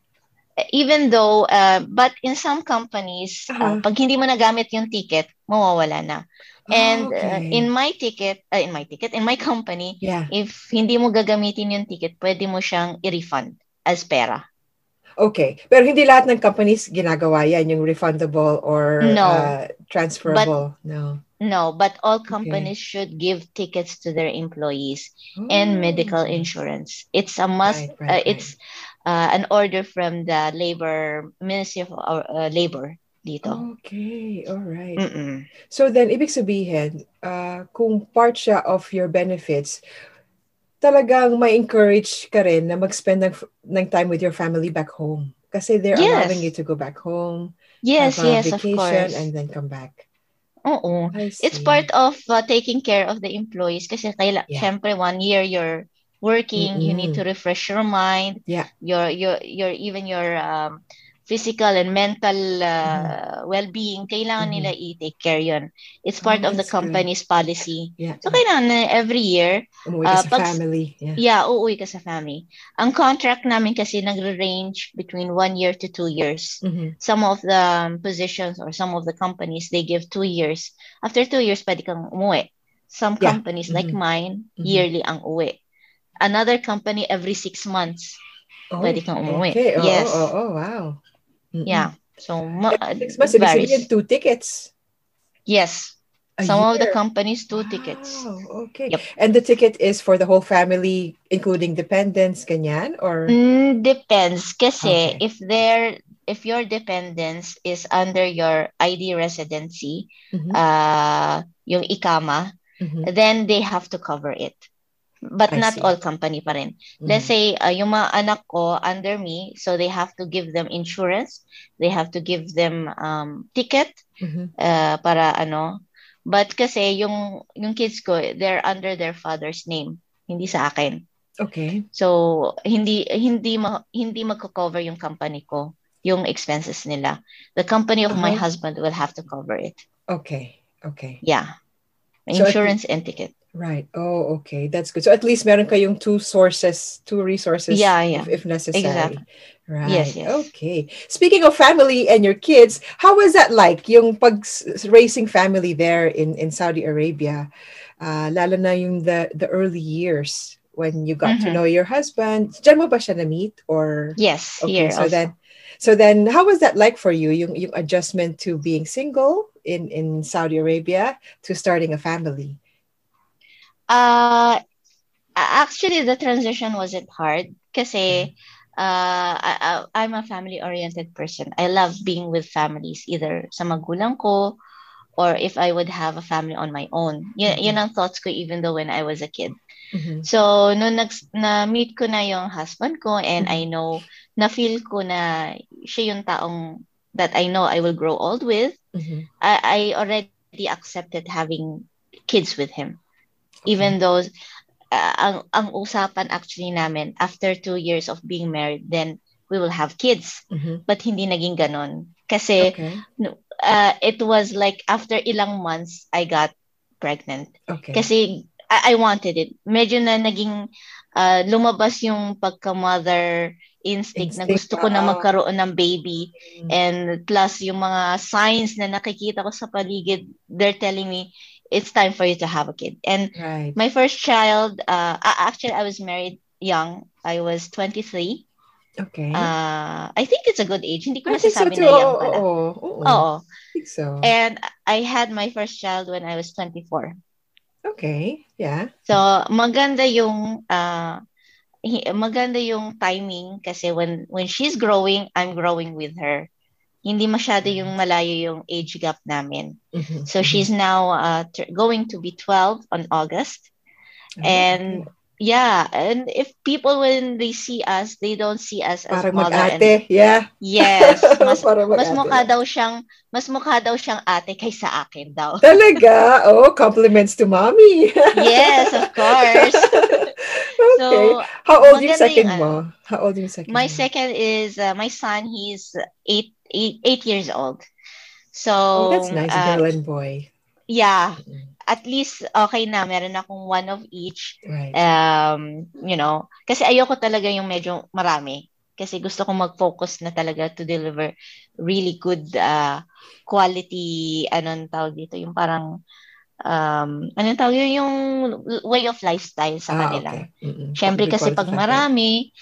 Even though, uh, but in some companies, Uh-huh. uh, pag hindi mo nagamit yung ticket, mawawala na. And uh, Ah, okay. in my ticket, uh, in my ticket, in my company, Yeah. if hindi mo gagamitin yung ticket, pwede mo siyang i-refund as pera. Okay. Pero hindi lahat ng companies ginagawa yan, yung refundable or No. uh, transferable. no. No, but all companies should give tickets to their employees and medical Oh. insurance. It's a must. Right, right, uh, right. it's uh, an order from the labor Ministry of uh, Labor dito. Okay. All right. Mm-mm. So then, ibig sabihin, uh, kung part siya of your benefits, talagang may encourage ka rin na mag-spend ng, ng time with your family back home. Kasi they're Yes. allowing you to go back home, Yes, have a yes, of vacation, course. and then come back. Oo. It's part of uh, taking care of the employees kasi kaila, Yeah. syempre one year you're working, you need to refresh your mind, Yeah. your your your even your um, physical and mental uh, well-being, kailangan Mhm. nila i-take care yun. It's part Oh, of the company's policy. Yeah. So kailangan na every year, Umuwi ka uh, sa pag- family. Yeah. yeah, uuwi ka sa family. Ang contract namin kasi nagre-range between one year to two years. Mhm. Some of the um, positions or some of the companies, they give two years. After two years, pwede kang umuwi. Some Yeah. companies like Mhm. mine, Mhm. yearly ang uwi. Another company, every six months. Oh, Pwede kang umuwi. Okay. Oh, Yes. oh, oh, wow. Mm-mm. Yeah. So, ma- Six months, ibig varies. sabihin, two tickets. Yes. A Some of the year. companies, two tickets. Wow, okay. Yep. And the ticket is for the whole family, including dependents, ganyan? Or Mm, depends. Kasi Okay. if they're if your dependence is under your ID residency, Mhm, uh, yung ikama, mhm, then they have to cover it. But I not see. all company pa rin. Let's mhm. say uh, yung mga anak ko under me, so they have to give them insurance, they have to give them um, ticket Mhm. uh, para ano. But kasi yung yung kids ko, they're under their father's name, hindi sa akin. Okay. So hindi hindi ma, hindi magko-cover yung company ko yung expenses nila. The company of my Uh-huh. husband will have to cover it. Okay. Okay. Yeah. So Insurance and ticket. Right. Oh, okay. That's good. So at least meron kayong two sources, two resources Yeah, yeah. if, if necessary. Exactly. Right. Yes, yes. Okay. Speaking of family and your kids, how was that like yung pag raising family there in in Saudi Arabia? Uh, lalo na yung the the early years when you got to Mhm. know your husband. Diyan mo ba siya na-meet or Yes, Okay, here so also. then so then how was that like for you yung yung adjustment to being single in in Saudi Arabia to starting a family? Uh, actually, the transition wasn't hard kasi uh, I, I'm a family-oriented person. I love being with families, either sa magulang ko or if I would have a family on my own. Yun, Mhm. yun ang thoughts ko even though when I was a kid. Mhm. So, nung nag, na-meet ko na yung husband ko and Mhm. I know, na-feel ko na siya yung taong that I know I will grow old with, Mhm. I, I already accepted having kids with him. Even though uh, ang, ang usapan actually namin, after two years of being married, then we will have kids. Mhm. But hindi naging ganon. Kasi Okay. uh, it was like after ilang months, I got pregnant. Okay. Kasi I, I wanted it. Medyo na naging uh, lumabas yung pagka-mother instinct, na Instinct, gusto ko na oo. magkaroon ng baby. Mm. And plus yung mga signs na nakikita ko sa paligid, they're telling me it's time for you to have a kid. And right. my first child, uh, actually I was married young. I was 23. Okay. Uh, I think it's a good age. Hindi ko I think so na young pala. oo, oo. Oo. I think so. And I had my first child when I was 24. Okay. Yeah. So, maganda yung uh, maganda yung timing kasi when when she's growing, I'm growing with her. Hindi masyado yung malayo yung age gap namin. Mhm, So mhm. she's now uh, t- going to be 12 on August Oh, and yeah, and if people when they see us, they don't see us as Parang mother and mag-ate. Yeah. yes, [laughs] mas mas mukha daw siyang mas mukha daw siyang ate kaysa akin daw. [laughs] Talaga? Oh, compliments to mommy. [laughs] yes, of course. okay. So, How old yung second yung mo? How old yung second my mo? second is uh, my son. He's eight, eight, eight years old. So, Oh, that's nice. uh, Girl and boy. yeah, at least okay na. Meron akong one of each. Right. Um, you know, kasi ayoko talaga yung medyo marami. Kasi gusto kong mag-focus na talaga to deliver really good uh, quality, anong tawag dito, yung parang, um, anong tawag yun, yung way of lifestyle sa ah, kanila. okay. Siyempre kasi pag marami,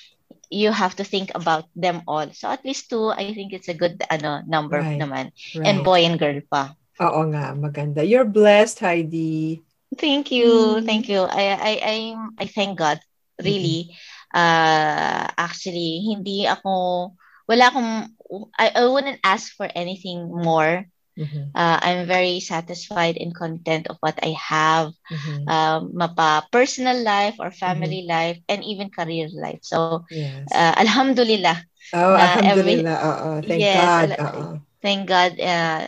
you have to think about them all. So at least two, I think it's a good ano number Right. naman. Right. And boy and girl pa. Oo nga, maganda. You're blessed, Heidi. Thank you. Mm. Thank you. I I I I thank God really. Uh actually hindi ako wala akong I, I wouldn't ask for anything more. Mhm, Uh, I'm very satisfied and content of what I have. mhm. Um, mapa personal life or family life and even career life. So Yes. uh, alhamdulillah. oh, every- alhamdulillah. Oo, thank Yes, God. Oo. Thank God. Uh,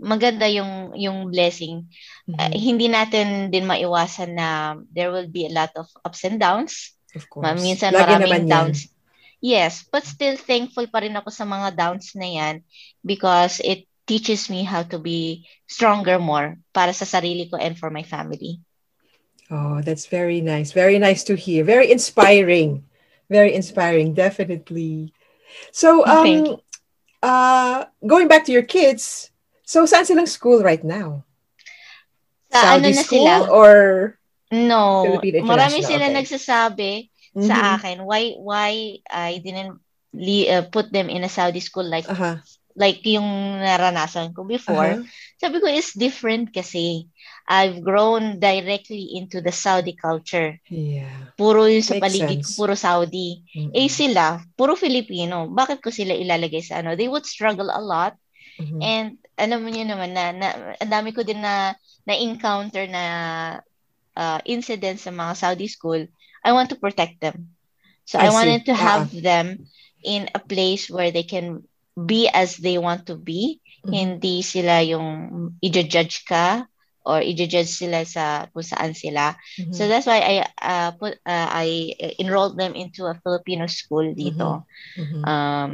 maganda yung yung blessing. Uh, Mhm, hindi natin din maiwasan na there will be a lot of ups and downs. Of course. Ma- Minsan Lagi maraming naman yan. downs. Yes, but still thankful pa rin ako sa mga downs na yan because it teaches me how to be stronger more para sa sarili ko and for my family. Oh, that's very nice. Very nice to hear. Very inspiring. Very inspiring, definitely. So, um, uh, going back to your kids, so saan silang school right now? Sa ano Saudi na school sila? or No, marami sila okay. nagsasabi Mhm. sa akin why why I didn't uh, put them in a Saudi school like Aha. Like yung naranasan ko before. aha. Sabi ko, it's different kasi. I've grown directly into the Saudi culture. Yeah. Puro yung sa Makes paligid ko, puro Saudi. Mm-mm. Eh sila, puro Filipino. Bakit ko sila ilalagay sa ano? They would struggle a lot. Mhm. And alam mo niyo naman na, na ang dami ko din na na-encounter na uh, incidents sa mga Saudi school. I want to protect them. So I I, see. wanted to Ah. have them in a place where they can be as they want to be. Mhm. Hindi sila yung i-judge ka or i-judge sila sa kung saan sila. Mhm. So that's why I uh, put uh, I enrolled them into a Filipino school dito. Mhm. Um,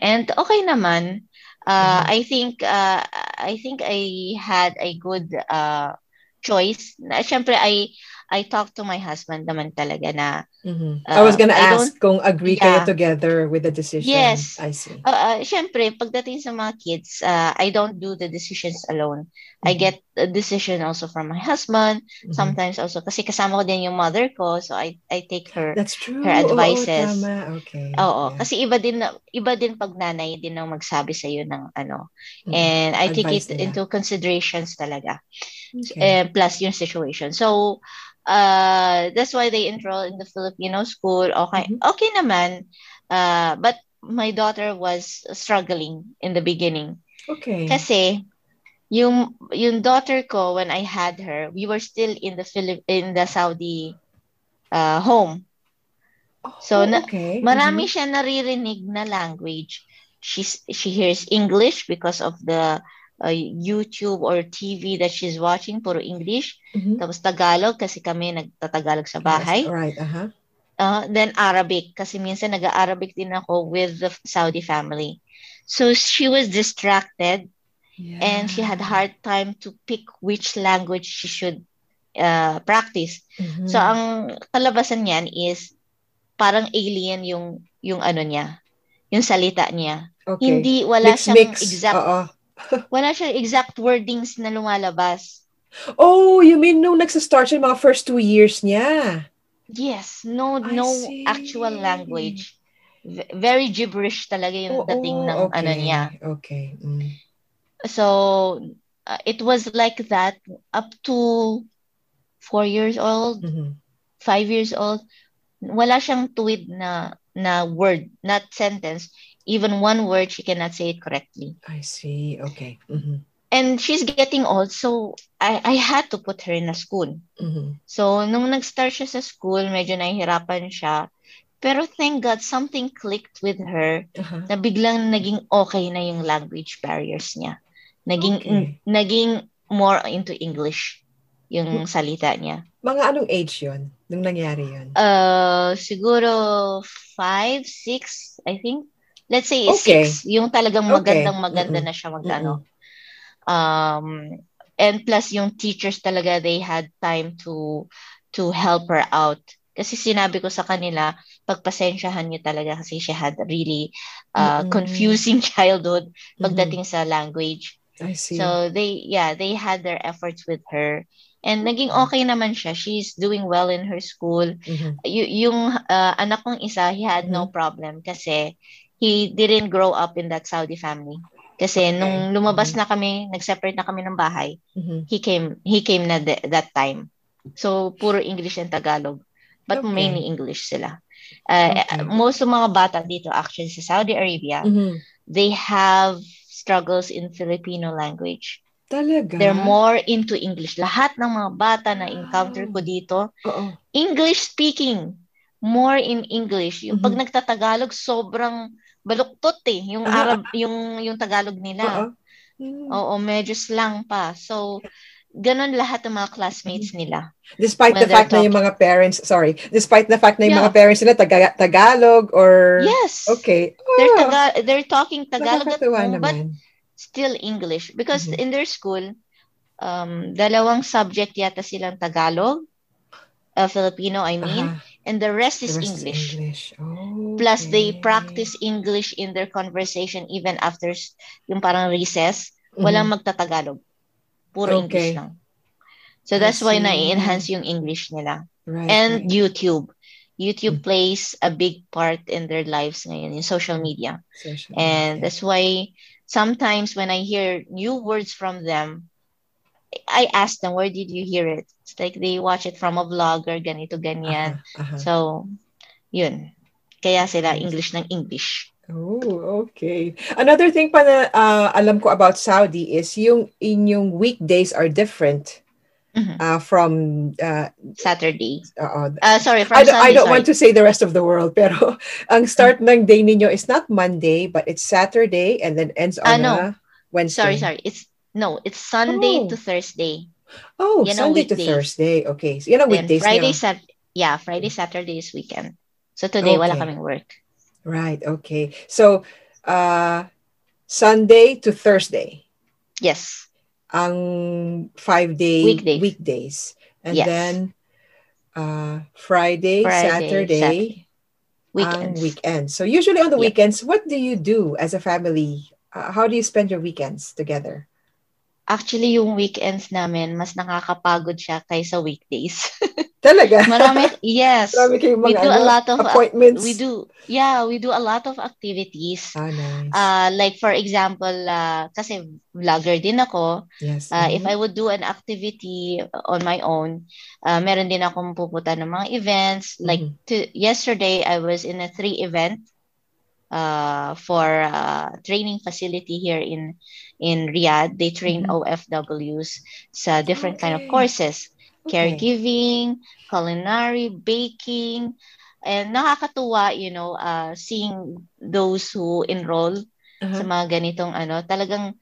and okay naman. Uh, Mhm. I think uh, I think I had a good uh, choice. Na, Siyempre, I I talked to my husband naman talaga na Mhm. Uh, I was gonna I ask kung agree kayo Yeah. together with the decision. Yes. I see. uh, uh, siyempre, pagdating sa mga kids, uh, I don't do the decisions alone. I Mhm. get a decision also from my husband, Mhm. sometimes also kasi kasama ko din yung mother ko, so I I take her That's true. her advices. Oo, tama. Okay. Oo, Yeah. kasi iba din na- iba din pag nanay din ang magsabi sa iyo ng ano. Mhm. And I take Advice it nila. into considerations talaga. Okay. Eh, plus yung situation. So uh that's why they enroll in the Filipino school. Okay. Mhm. Okay naman. Uh but my daughter was struggling in the beginning Okay. kasi yung yung daughter ko when I had her, we were still in the Philip in the Saudi uh home. Oh, so na- okay. Marami Mhm. siya naririnig na language. She's, she hears English because of the uh, YouTube or TV that she's watching, puro English. Mhm. Tapos Tagalog kasi kami nagtatagalog sa bahay. Yes, right. Uh-huh. Uh, then Arabic kasi minsan nag-Arabic din ako with the Saudi family. So she was distracted and she had Yeah. hard time to pick which language she should uh, practice. Mhm. So ang kalabasan niyan is parang alien yung yung ano niya, yung salita niya. okay. Hindi wala mix, siyang mix. exact Oo. Wala siyang exact wordings na lumalabas. Oh, you mean nung nagsa-start siya, mga first two years niya? Yes, no I no see. actual language. V- very gibberish talaga yung Oo, dating ng okay. ano niya. Okay. Mm. So uh, it was like that up to four years old, Mhm. five years old. Wala siyang tuwid na na word, not sentence. Even one word, she cannot say it correctly. I see. Okay. Mhm. and she's getting old, so I, I had to put her in a school. Mhm. So, nung nag-start siya sa school, medyo nahihirapan siya. Pero thank God, something clicked with her Aha. na biglang naging okay na yung language barriers niya. Naging, Okay. naging more into English yung salita niya. Mga anong age yon nung nangyari yon? Uh, siguro five, six, I think. Let's say Okay. six. Yung talagang Okay. magandang maganda Mm-mm. na siya magano. Um, and plus yung teachers talaga, they had time to to help her out. Kasi sinabi ko sa kanila, pagpasensyahan niyo talaga kasi she had really uh, confusing [laughs] childhood pagdating sa language. I see. So they, yeah, they had their efforts with her. And naging Mm-hmm. okay naman siya. She's doing well in her school. Mhm. Y- yung uh, anak kong isa, he had no Mhm. problem kasi he didn't grow up in that Saudi family. Kasi nung lumabas na kami, nag-separate na kami ng bahay, Mhm. he came he came na th- that time. So puro English and Tagalog. But Okay. mainly English sila. Uh, Okay. Most ng mga bata dito actually sa Saudi Arabia, Mhm. they have struggles in Filipino language. Talaga? They're more into English. Lahat ng mga bata na encounter ko dito, Oo. English speaking. More in English. Yung pag Mhm. nagtatagalog, sobrang baluktot eh. Yung Ah. Arab, yung, yung Tagalog nila. Mm. Oo, medyo slang pa. So, ganun lahat ng mga classmates nila. Despite the fact na they're yung mga parents, sorry, despite the fact na yung Yeah. mga parents nila taga- Tagalog or Yes. Okay. They're, Oh, taga- they're talking Tagalog at home, but still English. Because Mhm. in their school, um, dalawang subject yata silang Tagalog, uh, Filipino, I mean, Aha. And the rest The is rest English. is English. Oh, Plus, they practice English in their conversation even after yung parang recess. Mhm. Walang magtatagalog. Puro English Okay. lang. So that's why na-enhance yung English nila. Right, And right. YouTube. YouTube Mm. plays a big part in their lives ngayon in social media. Social And media. that's why sometimes when I hear new words from them, I ask them, where did you hear it? It's like they watch it from a vlogger, ganito, ganyan. Aha. So, yun. Kaya sila. English ng English. Oh, okay. Another thing pa na ah, alam ko about Saudi is yung inyong weekdays are different uh, from uh, Saturday. uh, Uh, sorry, from I don't, I Sunday, don't sorry. want to say the rest of the world, [laughs] pero ang start ng day ninyo is not Monday, but it's Saturday and then ends on no. a Wednesday. Sorry, sorry. It's no, it's Sunday Oh. to Thursday. Oh, Yan Sunday to. Thursday. Okay. So, yan ang weekdays Friday, niyo. Sat yeah, Friday, Saturday is weekend. So today wala Okay. kaming work. Right. Okay. So, uh, Sunday to Thursday. Yes. Ang five-day Weekdays. weekdays. And Yes. then, uh, Friday, Friday, Saturday, ang Weekends. weekends. So, usually on the Yeah. weekends, what do you do as a family? Uh, how do you spend your weekends together? Actually, yung weekends namin, mas nakakapagod siya kaysa weekdays. [laughs] Talaga? Marami, yes. Marami kayong We mga do a ano, lot of, uh, appointments. we do, yeah, we do a lot of activities. Ah, nice. Uh, like for example, uh, kasi vlogger din ako, yes. Uh, If mhm. I would do an activity on my own, uh, meron din akong pupunta ng mga events. Like Mhm. to, yesterday, I was in a three event uh, for a training facility here in in Riyadh. They train Mhm. OFWs sa different kind of Okay. courses. Okay. Caregiving, culinary, baking, and nakakatuwa, you know, uh, seeing those who enroll Uh-huh. sa mga ganitong ano, talagang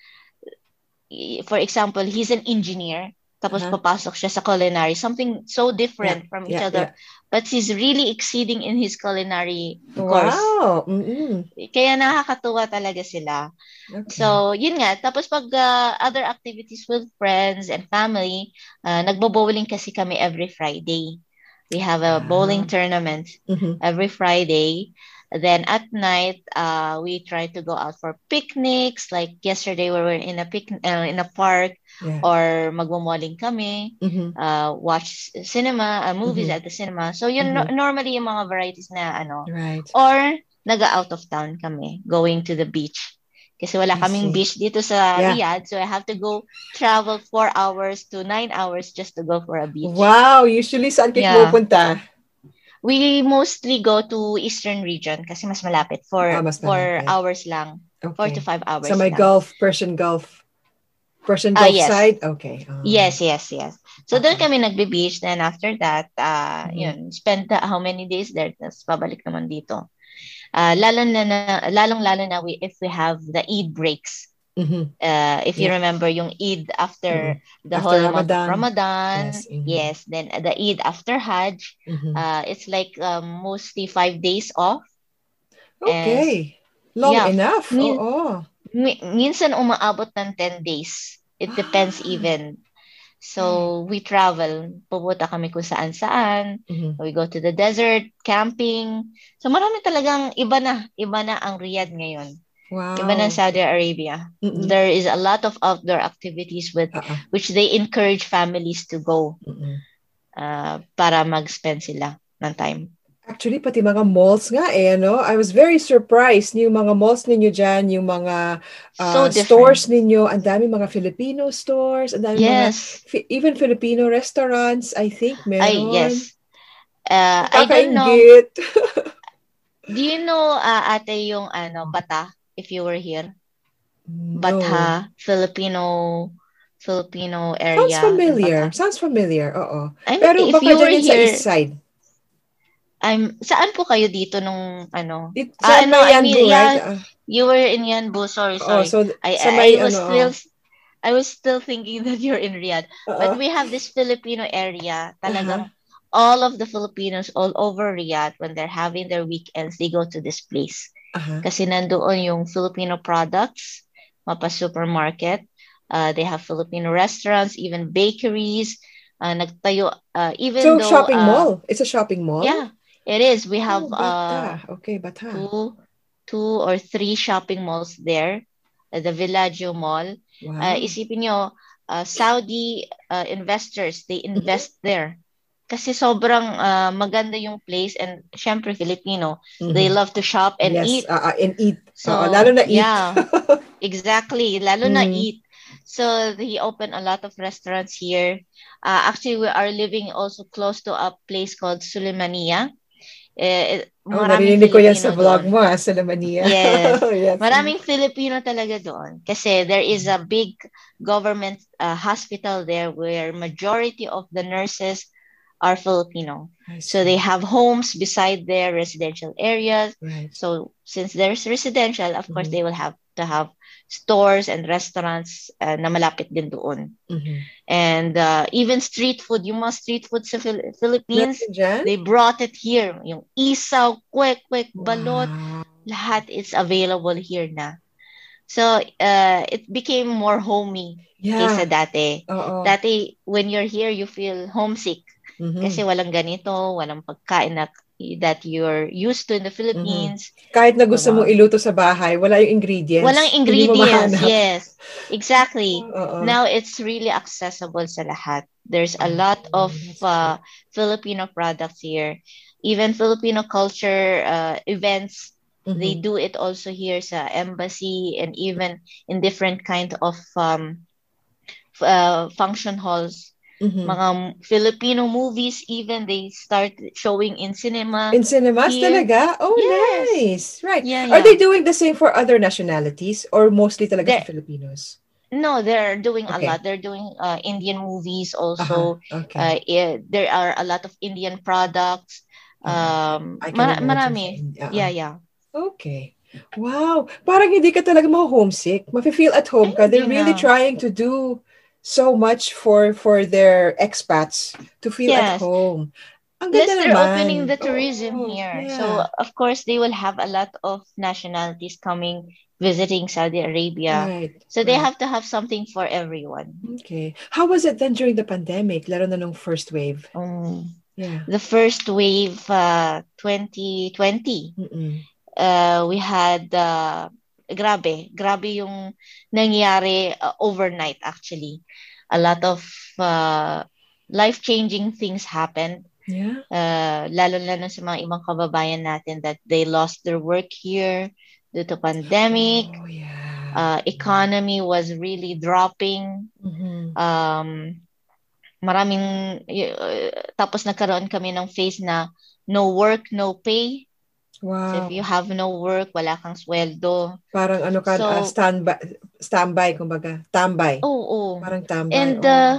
for example, he's an engineer tapos Uh-huh. papasok siya sa culinary, something so different from each Yeah, other, but he's really exceeding in his culinary course. Wow. Mm-mm. Kaya nakakatuwa talaga sila. Okay. So, yun nga. Tapos pag uh, other activities with friends and family, uh, nagbo-bowling kasi kami every Friday. We have a bowling Ah. tournament Mhm. every Friday. Then at night, uh, we try to go out for picnics. Like yesterday, we were in a pic uh, in a park, Yeah. or magmo-malling kami, Mhm. uh, watch cinema, uh, movies Mhm. at the cinema. So yun no- normally yung mga varieties na ano. Right. Or naga out of town kami, going to the beach. Kasi wala I kaming see. beach dito sa Yeah. Riyadh, so I have to go travel four hours to nine hours just to go for a beach. Wow. Usually, saan kayo Yeah. pupunta? We mostly go to eastern region kasi mas malapit for Ah, mas for malapit. hours lang, four to Okay. five hours Sa may lang. Gulf, Persian Gulf. Persian Ah, Gulf yes. side? Okay. ah. Yes, yes, yes. So doon kami nagbe-beach. Then after that, uh, Mhm. yun, spend the- how many days there, tapos pabalik naman dito. Uh, lalo na, na lalong lalo na we, if we have the Eid breaks. Mhm. Uh, if you Yeah. remember yung Eid after the After whole month Ramadan. of Ramadan. Yes, mhm. Yes, then the Eid after Hajj. Uh, it's like um, mostly five days off. Okay. Long yeah. enough. Min- Oo. Mi- minsan umaabot ng 10 days. It depends Ah. even. So, we travel. Pupunta kami kung saan-saan. Mhm. We go to the desert, camping. So, marami talagang iba na. Iba na ang Riyadh ngayon. Wow. Iba na Saudi Arabia. Mm-mm. There is a lot of outdoor activities with ah. which they encourage families to go uh, para mag-spend sila ng time. Actually, pati mga malls nga eh, no? I was very surprised yung mga malls ninyo dyan, yung mga uh, So different. stores ninyo, ang dami mga Filipino stores, ang dami mga, Yes. fi- even Filipino restaurants, I think, meron. Ay, yes. Uh, I don't know. [laughs] Do you know, uh, ate, yung ano, Bata, if you were here? No. Bata, Filipino, Filipino Sounds area. in familiar. Bata. Sounds familiar, oo. I mean, Pero if baka you were dyan din sa here, east side. I'm, saan po kayo dito nung, ano? It, Ah, sa no, I mean, right? yeah, Ah, You were in Yanbu, sorry, Oo, sorry. so I, I may was ano, still, I was still thinking [laughs] that you're in Riyadh. oo. But we have this Filipino area, talagang Uh-huh. all of the Filipinos all over Riyadh, when they're having their weekends, they go to this place. Aha. Kasi nandoon yung Filipino products, mapa supermarket. Uh, they have Filipino restaurants, even bakeries. Uh, nagtayo, uh, even So, though... shopping uh, mall. It's a shopping mall? Yeah, it is. We have Oh, uh, Bata. Okay, Bata. two, two or three shopping malls there. Uh, the Villaggio Mall. Wow. Uh, isipin nyo, uh, Saudi uh, investors, they Mm-hmm. invest there. Kasi sobrang uh, maganda yung place and syempre Filipino, they Mhm. love to shop and yes, eat. ah, ah, and eat. So, Oo, lalo na eat. Yeah, [laughs] exactly. Lalo na Mm. eat. So, he opened a lot of restaurants here. Uh, actually, we are living also close to a place called Sulemania. Eh, Oh, maraming narinig ko yan sa Filipino vlog doon. mo, ah, sa Lamania. Yes. [laughs] yes. Maraming Filipino talaga doon. Kasi there is a big government uh, hospital there where majority of the nurses are Filipino. So they have homes beside their residential areas. Right. So since there's residential, of course, Mhm. they will have to have stores and restaurants uh, na malapit din doon. Mhm. And uh, even street food, yung mga street food sa Phil- Philippines, they brought it here. Yung isaw, kwek, kwek, balot, Wow. lahat is available here na. So uh, it became more homey Yeah. kaysa dati. Oo. Dati, when you're here, you feel homesick. Mhm. Kasi walang ganito, walang pagkain na that you're used to in the Philippines. Kahit na gusto Diba? mong iluto sa bahay, wala yung ingredients. Walang ingredients. Yes, exactly. Oo. Now it's really accessible sa lahat. There's a Oh, lot of uh, Filipino products here. Even Filipino culture uh, events, Mhm. they do it also here sa embassy and even in different kind of um, uh, function halls. Mhm. Mga Filipino movies even they start showing in cinema. In cinemas Here. talaga? Oh, Yes. nice. Right. Yeah, Are yeah. they doing the same for other nationalities or mostly talaga sa Filipinos? No, they're doing a Okay. lot. They're doing uh, Indian movies also. Aha, okay. Uh, yeah, there are a lot of Indian products. Um, can mara- imagine marami. India. Yeah, yeah. Okay. Wow. Parang hindi ka talaga ma-homesick. Mafe-feel at home ka. They're really na. trying to do so much for for their expats to feel at home. Ang Plus, they're naman. opening the tourism Oo, here. yeah. So, of course, they will have a lot of nationalities coming visiting Saudi Arabia. Right. So, they right. have to have something for everyone. Okay. How was it then during the pandemic, lalo na nung first wave? Um, Yeah. the first wave, uh, 2020, Mm-mm. uh, we had, uh, grabe, grabe yung nangyari uh, overnight actually. A lot of uh, life-changing things happened. Yeah. Uh, lalo lalo sa mga ibang kababayan natin that they lost their work here due to pandemic. Oh, yeah. Uh, economy was really dropping. Mhm. Um, maraming, uh, tapos nagkaroon kami ng phase na no work, no pay. Wow. So if you have no work, wala kang sweldo. Parang ano ka, So- ah, standby, standby, kumbaga. Tambay. Oo. oo. Parang tambay. And oh. uh,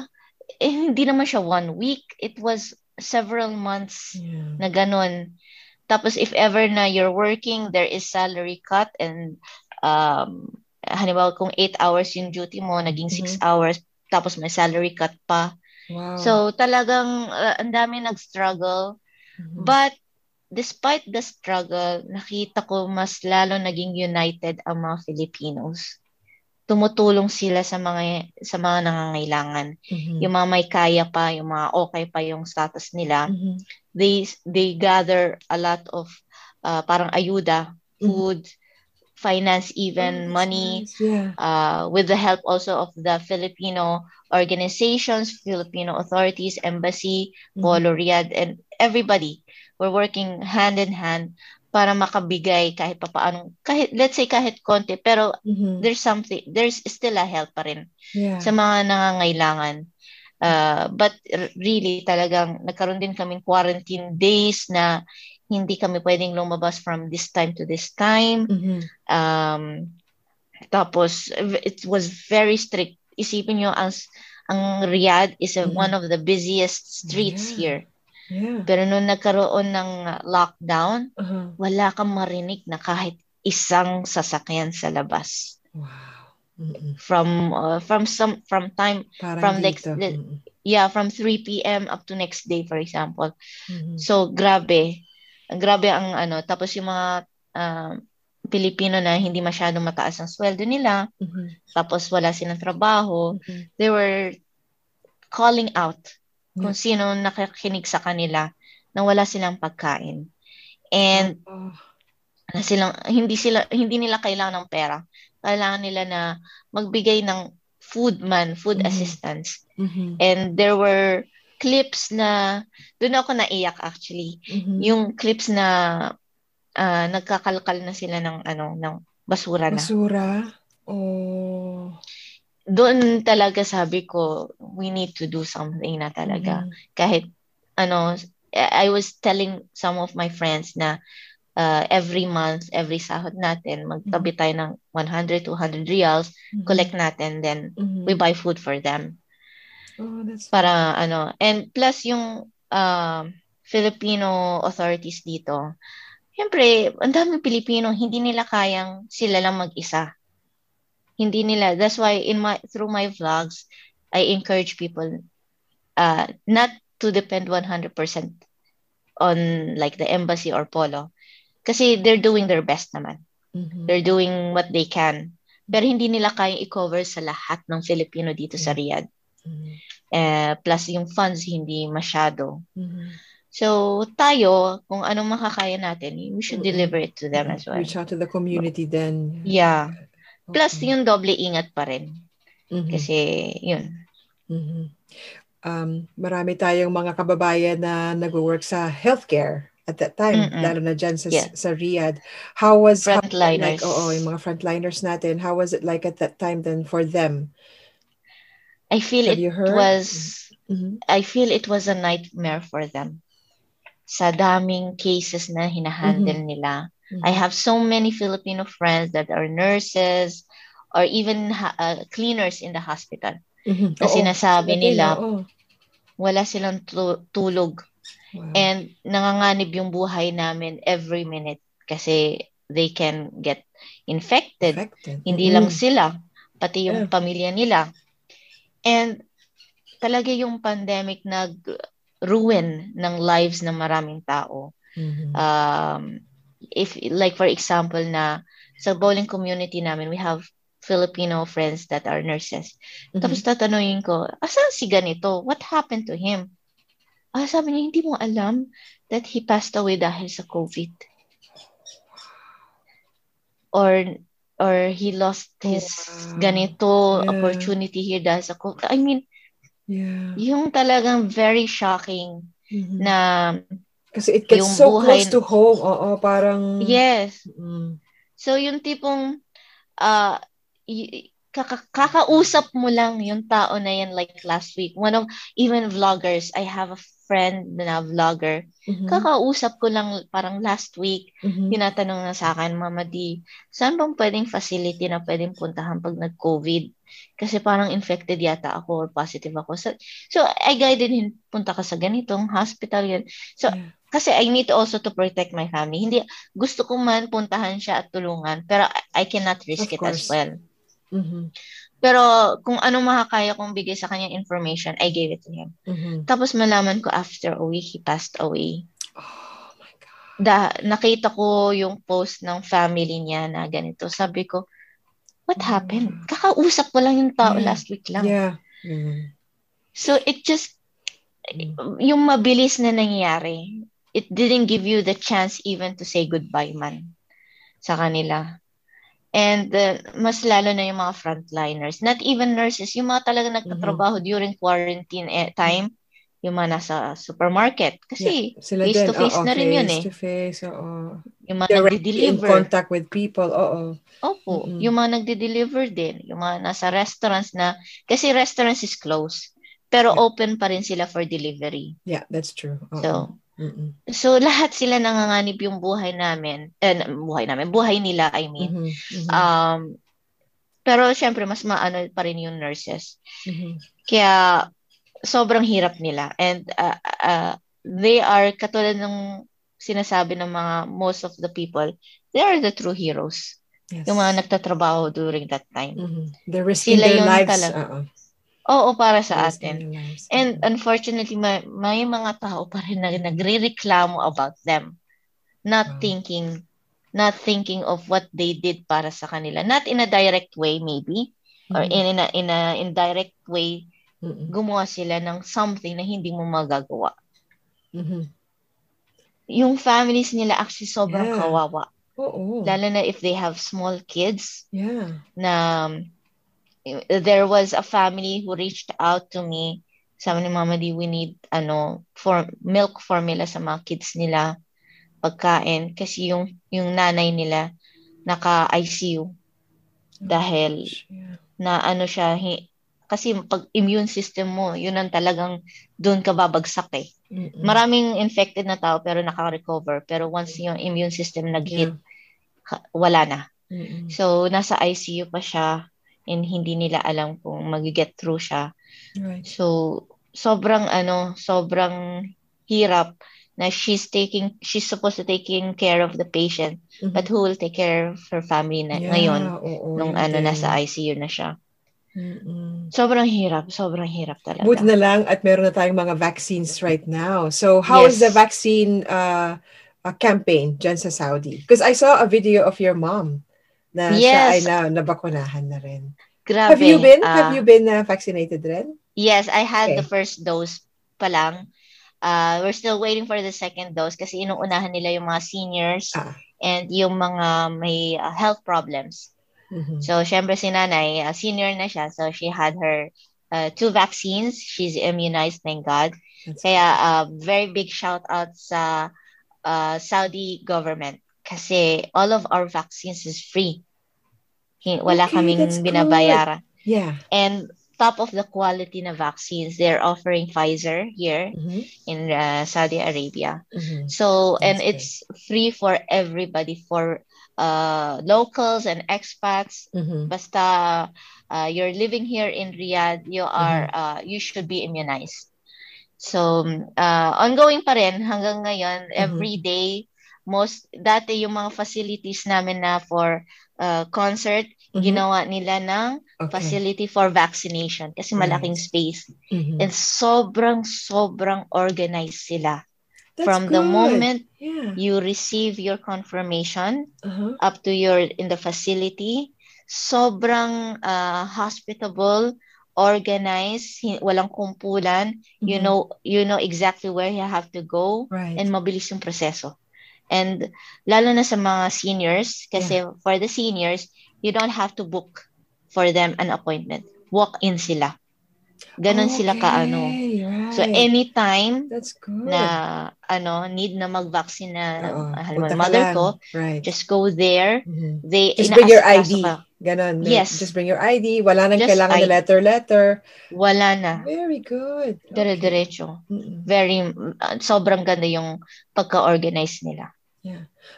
eh, hindi naman siya one week. It was several months Yeah. na ganun. Tapos if ever na you're working, there is salary cut and um, halimbawa kung 8 hours yung duty mo, naging 6 hours, tapos may salary cut pa. Wow. So talagang uh, ang dami nag-struggle. Mhm. But despite the struggle, nakita ko mas lalo naging united ang mga Filipinos. Tumutulong sila sa mga sa mga nangangailangan. Mhm. Yung mga may kaya pa, yung mga okay pa yung status nila, Mhm. they they gather a lot of uh, parang ayuda, Mhm. food, finance, Oh, even that's money, nice. Yeah. uh, with the help also of the Filipino organizations, Filipino authorities, embassy, Mhm. Polo Riyadh, and everybody. We're working hand in hand para makabigay kahit papaano, kahit, let's say kahit konti, pero Mhm. there's something, there's still a help pa rin Yeah. sa mga nangangailangan. Uh, but really talagang nagkaroon din kaming quarantine days na hindi kami pwedeng lumabas from this time to this time. Mhm. Um, tapos it was very strict. Isipin nyo ang ang Riyadh is a- Mhm. one of the busiest streets Yeah. here. Yeah. Pero nung nagkaroon ng lockdown, Uh-huh. wala kang marinig na kahit isang sasakyan sa labas. Wow. Mhm. From uh, from some from time Parang From Mhm. yeah, from 3 p.m. up to next day for example. Mhm. So grabe. Grabe ang ano tapos yung mga uh, Pilipino na hindi masyadong mataas ang sweldo nila, Mhm. tapos wala silang trabaho, Mhm. they were calling out kung sino nakikinig sa kanila na wala silang pagkain. And na silang hindi sila hindi nila kailangan ng pera. Kailangan nila na magbigay ng food man, food Mhm. assistance. Mhm. And there were clips na doon ako naiyak actually. Mhm. Yung clips na ah, nagkakalkal na sila ng ano ng basura na. Basura. Oh. Doon talaga sabi ko we need to do something na talaga. Mhm. Kahit ano I was telling some of my friends na uh, every month, every sahod natin, magtabi tayo ng 100, 200 reals, Mhm. collect natin, then Mhm. we buy food for them. Oh, that's Para ano, and plus yung um, Filipino authorities dito, Siyempre, ang daming Pilipino, hindi nila kayang sila lang mag-isa. Hindi nila. That's why in my through my vlogs, I encourage people uh, not to depend 100% on like the embassy or polo. Kasi they're doing their best naman. Mhm. They're doing what they can. Pero hindi nila kayang i-cover sa lahat ng Filipino dito sa Riyadh. Mhm. Eh, plus yung funds hindi masyado. Mhm. So, tayo, kung anong makakaya natin, we should Mm-mm. deliver it to them as well. Reach out to the community then. Yeah. Plus, Okay. yung doble ingat pa rin. Mhm. Kasi, yun. Mhm. Um, marami tayong mga kababayan na nagwo-work sa healthcare at that time, Mm-mm. lalo na dyan sa, Yeah. sa Riyadh. How was how- like, Frontliners. oo, yung mga frontliners natin, how was it like at that time then for them? I feel Have it you heard? was, Mhm. I feel it was a nightmare for them. Sa daming cases na hinahandle nila. Mhm. I have so many Filipino friends that are nurses or even ha- uh, cleaners in the hospital. Mhm. Na Oo, sinasabi nila, oo. wala silang tu- tulog Wow. And nanganganib yung buhay namin every minute kasi they can get infected. Affected. Hindi Mhm. lang sila, pati yung Yeah. pamilya nila. And talaga yung pandemic nag-ruin ng lives ng maraming tao. Mhm. Um, if like for example na sa bowling community namin, we have Filipino friends that are nurses. Mhm. Tapos tatanungin ko, asan si ganito? What happened to him? Ah, sabi niya, hindi mo alam that he passed away dahil sa COVID. Or or he lost his Wow. ganito Yeah. opportunity here dahil sa COVID. I mean, Yeah. yung talagang very shocking Mhm. na Kasi it gets yung so buhay- close to home. Oo, parang... yes. Mm. So yung tipong uh, y- kaka- kakausap mo lang yung tao na yan like last week. One of even vloggers, I have a friend na vlogger. Mhm. Kakausap ko lang parang last week, Mhm. tinatanong na sa akin, Mama D, saan bang pwedeng facility na pwedeng puntahan pag nag-COVID? Kasi parang infected yata ako or positive ako. So, so I guided him, punta ka sa ganitong hospital. Yan. So, Yeah. Kasi I need also to protect my family. Hindi, gusto ko man puntahan siya at tulungan, pero I, I cannot risk Of it as course. well. Mhm. Pero kung ano makakaya kong bigay sa kanya information, I gave it to him. Mhm. Tapos malaman ko after a week, he passed away. Oh my God. Da, nakita ko yung post ng family niya na ganito. Sabi ko, what Mm. happened? Kakausap ko lang yung tao Yeah. last week lang. Yeah. Mhm. So it just, Mm. yung mabilis na nangyayari, it didn't give you the chance even to say goodbye man sa kanila. And uh, mas lalo na yung mga frontliners, not even nurses, yung mga talaga nagtatrabaho during quarantine eh, time, yung mga nasa supermarket. Kasi Sila face din. to face oo, na rin yun eh. Face to face, oo. yung mga Directly in nagde-deliver. contact with people, oo. Opo, Mm-mm. yung mga nagde-deliver din, yung mga nasa restaurants na, kasi restaurants is closed, pero Yeah. open pa rin sila for delivery. Yeah, that's true. Oo. So, Mm-mm. so lahat sila nanganganib yung buhay namin, eh, buhay namin, buhay nila, I mean. Mhm. Mhm. Um, pero syempre, mas maano pa rin yung nurses. Mhm. Kaya, sobrang hirap nila. And uh, uh, they are, katulad ng sinasabi ng mga, most of the people, they are the true heroes. Yes. Yung mga nagtatrabaho during that time. Mhm. They're risking Sila their lives. talaga. Oo, para sa Risking atin. lives. And unfortunately, may, may mga tao pa rin na nagre-reklamo about them. Not Wow. thinking, not thinking of what they did para sa kanila. Not in a direct way, maybe. Or Mhm. in, in a, in a indirect way, Mhm. gumawa sila ng something na hindi mo magagawa. Mhm. Yung families nila actually sobrang Yeah. kawawa. Oo. Lalo na if they have small kids Yeah. na there was a family who reached out to me. Sabi ni Mama D, we need ano, for, milk formula sa mga kids nila, pagkain. Kasi yung, yung nanay nila naka-ICU dahil Yeah. na ano siya, hi- kasi pag immune system mo, yun ang talagang doon ka babagsak eh. Mm-mm. Maraming infected na tao pero naka-recover. Pero once yung immune system nag-hit, Yeah. wala na. Mm-mm. So, nasa ICU pa siya and hindi nila alam kung mag-get through siya. Right. So, sobrang ano, sobrang hirap na she's taking, she's supposed to taking care of the patient, Mhm. but who will take care of her family na, Yeah, ngayon oo, nung yun ano, nasa ICU na siya. Mm-mm. Sobrang hirap, sobrang hirap talaga. Buti na lang at meron na tayong mga vaccines right now. So how is Yes. the vaccine uh, uh, campaign dyan sa Saudi? Because I saw a video of your mom na siya ay Yes. na, nabakunahan na rin. Grabe. Have you been? ah, have you been uh, vaccinated rin? Yes, I had Okay. the first dose pa lang. Uh, we're still waiting for the second dose kasi inuunahan nila yung mga seniors Ah. and yung mga may uh, health problems. Mhm. So, syempre si nanay, uh, senior na siya. So, she had her uh, two vaccines. She's immunized, thank God. That's Kaya, uh, very big shout out sa uh, Saudi government kasi all of our vaccines is free. Wala Okay, kaming that's good. binabayaran. Yeah. And top of the quality na vaccines, they're offering Pfizer here Mhm. in uh, Saudi Arabia. Mhm. So, and That's it's free for everybody, for uh, locals and expats. Mhm. Basta uh, you're living here in Riyadh, you are uh, you should be immunized. So, uh, ongoing pa rin hanggang ngayon, every day, most, dati yung mga facilities namin na for uh, concert, Mhm. ginawa nila ng Okay. facility for vaccination kasi Right. malaking space. Mhm. And sobrang, sobrang organized sila. That's From the good. moment Yeah. you receive your confirmation Uh-huh. up to your in the facility, sobrang uh, hospitable, organized, walang kumpulan. You Mhm. know, you know exactly where you have to go Right. and mabilis yung proseso. And lalo na sa mga seniors, kasi for the seniors, you don't have to book for them an appointment. Walk-in sila. Ganon sila kaano. Okay, right. So anytime That's good. na ano need na mag-vaccine na halimbawa, mother ko, Right. just go there. Mhm. They Just bring your ID. ka. Ganon. Yes. Just bring your ID. Wala nang Just kailangan na ID. letter-letter. Wala na. Very good. Okay. Dire-diretso. Mm-mm. Very uh, sobrang ganda yung pagka-organize nila.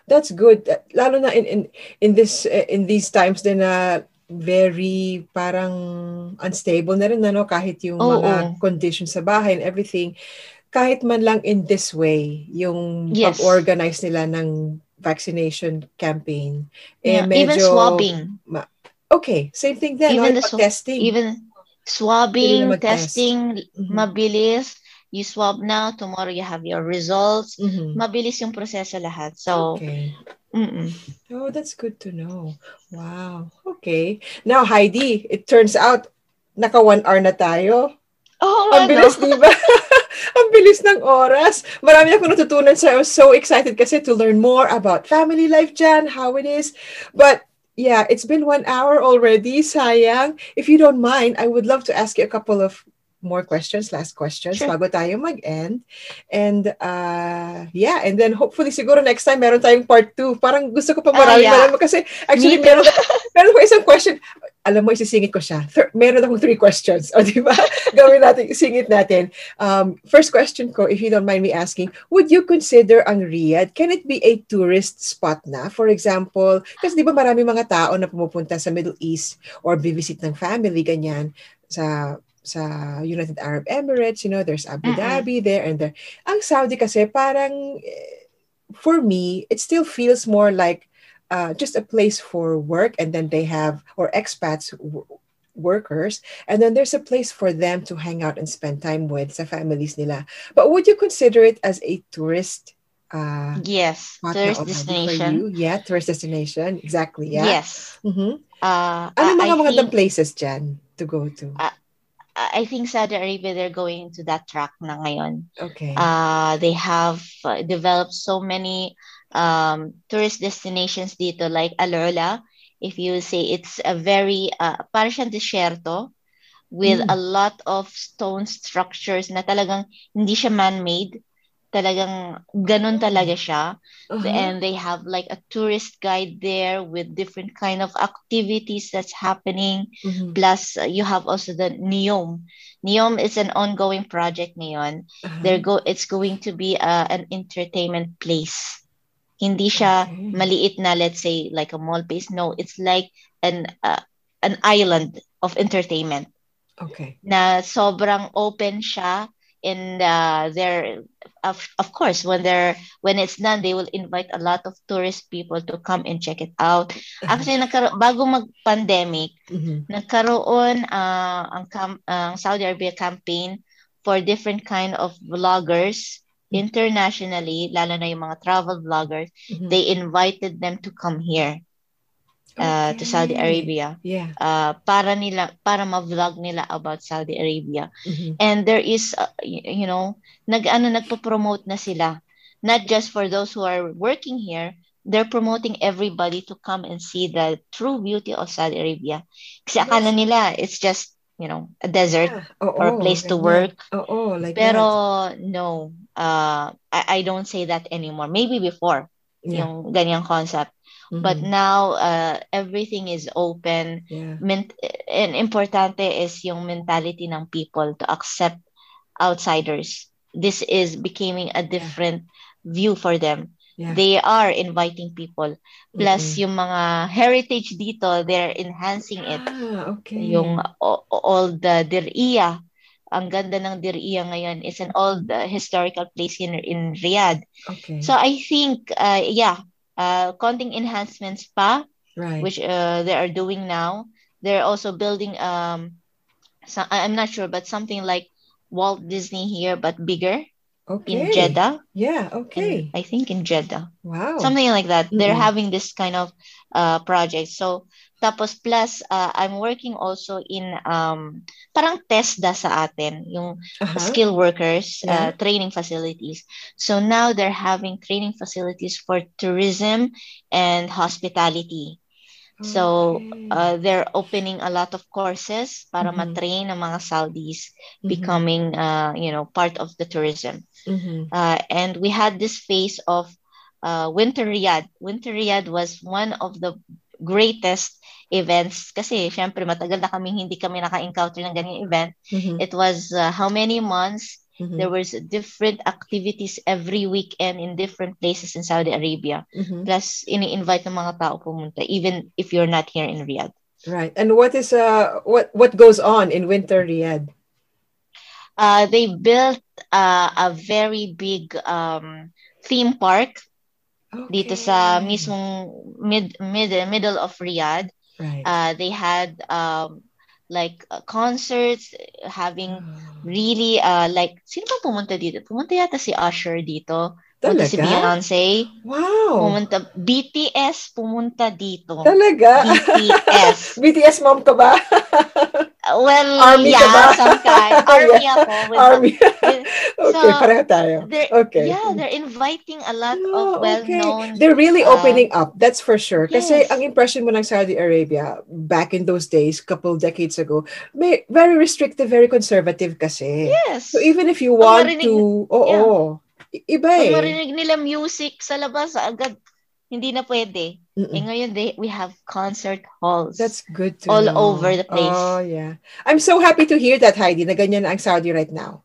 That's good. Uh, Lalo na in in in this uh, in these times din na very parang unstable na rin ano kahit yung Oo. mga conditions sa bahay and everything. Kahit man lang in this way, yung Yes. pag-organize nila ng vaccination campaign. Eh, Yeah, medyo, even swabbing, Okay, same thing then. Even no? the swa- testing. even swabbing, testing, Mhm. mabilis. You swab now, tomorrow you have your results. Mhm. Mabilis yung proseso lahat. So, Okay. mm-mm. Oh, that's good to know. Wow. Okay. Now, Heidi, it turns out naka one hour na tayo. Oh, Ang bilis, di ba? [laughs] Ang bilis ng oras. Marami akong natutunan sa I was so excited kasi to learn more about family life dyan, how it is. But yeah, it's been one hour already. Sayang. If you don't mind, I would love to ask you a couple of more questions, last questions, Sure. bago tayo mag-end. And uh, yeah, and then hopefully siguro next time meron tayong part two. Parang gusto ko pa Ah, marami, yeah. marami kasi actually meron, meron ko isang question. Alam mo, isisingit ko siya. Thir- meron akong three questions. O, di ba? [laughs] Gawin natin, singit natin. Um, first question ko, if you don't mind me asking, would you consider ang Riyadh, can it be a tourist spot na? For example, kasi di ba marami mga tao na pumupunta sa Middle East or visit ng family, ganyan, sa sa United Arab Emirates, you know, there's Abu Mm-mm. Dhabi there and there. Ang Saudi kasi parang, eh, for me, it still feels more like uh, just a place for work and then they have, or expats, w- workers, and then there's a place for them to hang out and spend time with sa families nila. But would you consider it as a tourist uh, Yes, tourist destination. Yeah, tourist destination. Exactly, yeah. Yes. Mhm. Uh, Ano mga I magandang places dyan to go to? I think Saudi Arabia, they're going to that track na ngayon. Okay. Uh, they have uh, developed so many um, tourist destinations dito, like Alula. If you say it's a very, uh, parang siyang desierto with Mm. a lot of stone structures na talagang hindi siya man-made. Talagang ganun talaga siya. Uh-huh. and they have like a tourist guide there with different kind of activities that's happening Mhm. plus uh, you have also the neom neom is an ongoing project ngayon Uh-huh. they're go it's going to be uh, an entertainment place hindi siya Okay. maliit na let's say like a mall place no it's like an uh, an island of entertainment Okay. na sobrang open siya and uh, they're of, of course when they're when it's done they will invite a lot of tourist people to come and check it out [laughs] actually nagkaro- bago mag pandemic Mhm. nagkaroon uh, ang cam- ang Saudi Arabia campaign for different kind of vloggers Mm. internationally lalo na yung mga travel vloggers Mhm. they invited them to come here uh, to Saudi Okay. Arabia Yeah. uh, para nila para ma-vlog nila about Saudi Arabia Mhm. and there is uh, you know nag ano nagpo-promote na sila not just for those who are working here they're promoting everybody to come and see the true beauty of Saudi Arabia kasi akala Yes. nila it's just you know a desert Yeah. Oo, or a place to work Oo, like pero that. no uh I, I don't say that anymore maybe before Yeah. yung ganyang concept but Mhm. now uh everything is open Yeah. ment- and importante is yung mentality ng people to accept outsiders. This is becoming a different view for them. Yeah. They are inviting people. Plus Mm-mm. yung mga heritage dito, they're enhancing it. Ah, okay. Yung o- all the Diriyah, ang ganda ng Diriyah ngayon is an old uh, historical place in in Riyadh. Okay. So I think uh, yeah, uh konting enhancements pa right. which uh, they are doing now. They're also building um so I'm not sure but something like Walt Disney here but bigger okay. in Jeddah. Yeah, In- okay. I think in Jeddah. wow. Something like that. They're having this kind of uh project. So tapos plus uh, I'm working also in um parang TESDA sa atin, yung Uh-huh. skill workers Yeah. uh, training facilities. So now they're having training facilities for tourism and hospitality. So, Okay. uh, they're opening a lot of courses para Mhm. matrain ang mga Saudis Mhm. becoming, uh, you know, part of the tourism. Mhm. Uh, and we had this phase of uh, Winter Riyadh. Winter Riyadh was one of the greatest events kasi syempre matagal na kaming hindi kami naka-encounter ng ganyan event. Mhm. It was uh, how many months? Mhm. There was different activities every weekend in different places in Saudi Arabia. Mhm. Plus, ini-invite ng mga tao pumunta even if you're not here in Riyadh. Right. And what is uh what what goes on in Winter Riyadh? Uh, they built uh, a very big um, theme park dito sa Okay. mismong mid, mid middle of Riyadh. Right. Uh, they had um, like uh, concerts, having Ah. really uh, like sino ba pumunta dito? Pumunta yata si Usher dito. Pumunta si Talaga? Beyonce. Wow. Pumunta BTS pumunta dito. Talaga? BTS. [laughs] BTS mom ka ba? [laughs] Well, Army yeah, some kind. [laughs] Army Yeah. ako. With Army. with- [laughs] okay, So, pareho tayo. Okay. Yeah, they're inviting a lot Oh, of well-known. They're really uh, opening up, that's for sure. Kasi yes. ang impression mo ng Saudi Arabia back in those days, couple decades ago, may very restrictive, very conservative kasi. Yes. So even if you Pag want marinig- to, oo, i- iba Pag eh. marinig nila music sa labas, agad, hindi na pwede. Mm-mm. Eh ngayon, they, we have concert halls. That's good to all know. over the place. Oh, yeah. I'm so happy to hear that, Heidi, na ganyan na ang Saudi right now.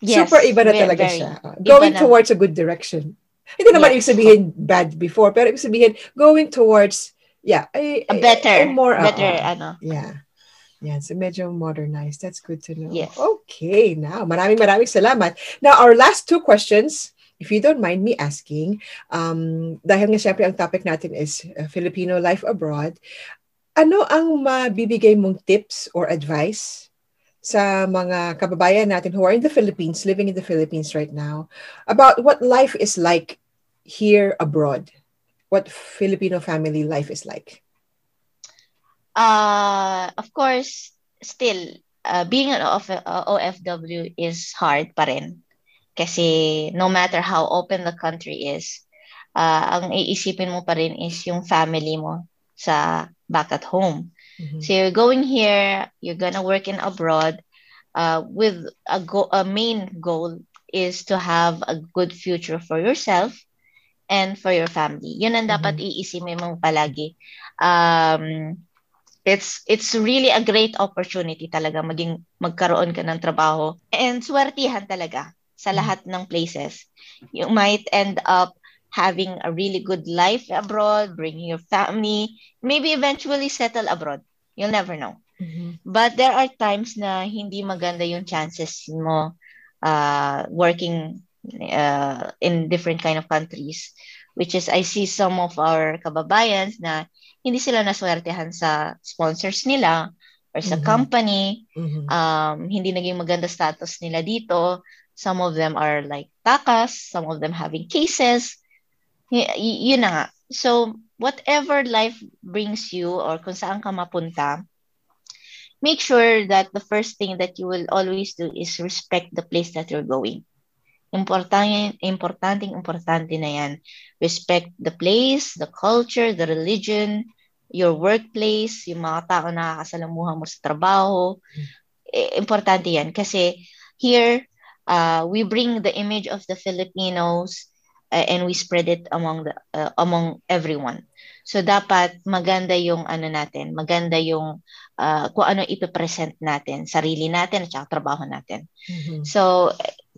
Yes, Super iba na talaga very. siya. Uh, Going na. towards a good direction. Hindi naman Yeah. ibig sabihin bad before, pero ibig sabihin going towards, yeah, a, A better, more, better, oo. ano. Yeah. Yeah, so medyo modernized. That's good to know. Yes. Okay, now, maraming maraming salamat. Now, our last two questions, if you don't mind me asking, um, dahil nga syempre ang topic natin is uh, Filipino life abroad, ano ang mabibigay mong tips or advice sa mga kababayan natin who are in the Philippines, living in the Philippines right now, about what life is like here abroad? What Filipino family life is like? Uh, of course, still, uh, being an OF, uh, OFW is hard pa rin. Kasi no matter how open the country is, uh, ang iisipin mo pa rin is yung family mo sa back at home. Mhm. So you're going here, you're gonna work in abroad, uh, with a go a main goal is to have a good future for yourself and for your family. Yun ang dapat iisipin mo palagi. Um, it's it's really a great opportunity talaga maging magkaroon ka ng trabaho and swertihan talaga sa Mhm. lahat ng places. You might end up having a really good life abroad, bringing your family, maybe eventually settle abroad. You'll never know. Mhm. But there are times na hindi maganda yung chances mo uh, working uh, in different kind of countries. Which is, I see some of our kababayans na hindi sila naswertehan sa sponsors nila or sa Mhm. company. Mhm. Um, hindi naging maganda status nila dito. Some of them are like takas, some of them having cases. Y- yun na nga. So, whatever life brings you or kung saan ka mapunta, make sure that the first thing that you will always do is respect the place that you're going. Importante, importante, importante na yan. Respect the place, the culture, the religion, your workplace, yung mga tao na nakakasalamuha mo sa trabaho. Eh, Importante yan kasi here, uh, we bring the image of the Filipinos uh, and we spread it among the uh, among everyone. So dapat maganda yung ano natin, maganda yung uh, kung ano ipe-present natin, sarili natin at saka trabaho natin. Mhm. So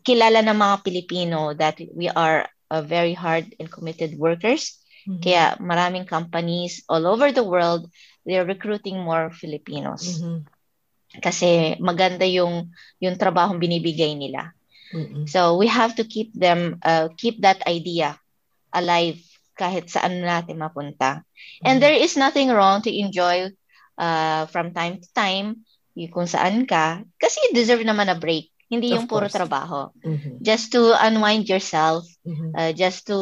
kilala ng mga Pilipino that we are uh, very hard and committed workers. Mhm. Kaya maraming companies all over the world, they're recruiting more Filipinos. Mhm. Kasi maganda yung yung trabahong binibigay nila. Mhm. So we have to keep them uh, keep that idea alive kahit saan natin mapunta. And Mhm. there is nothing wrong to enjoy uh, from time to time yung kung saan ka kasi you deserve naman a break. Hindi Of yung puro course. trabaho. Mhm. Just to unwind yourself, Mhm. uh, just to,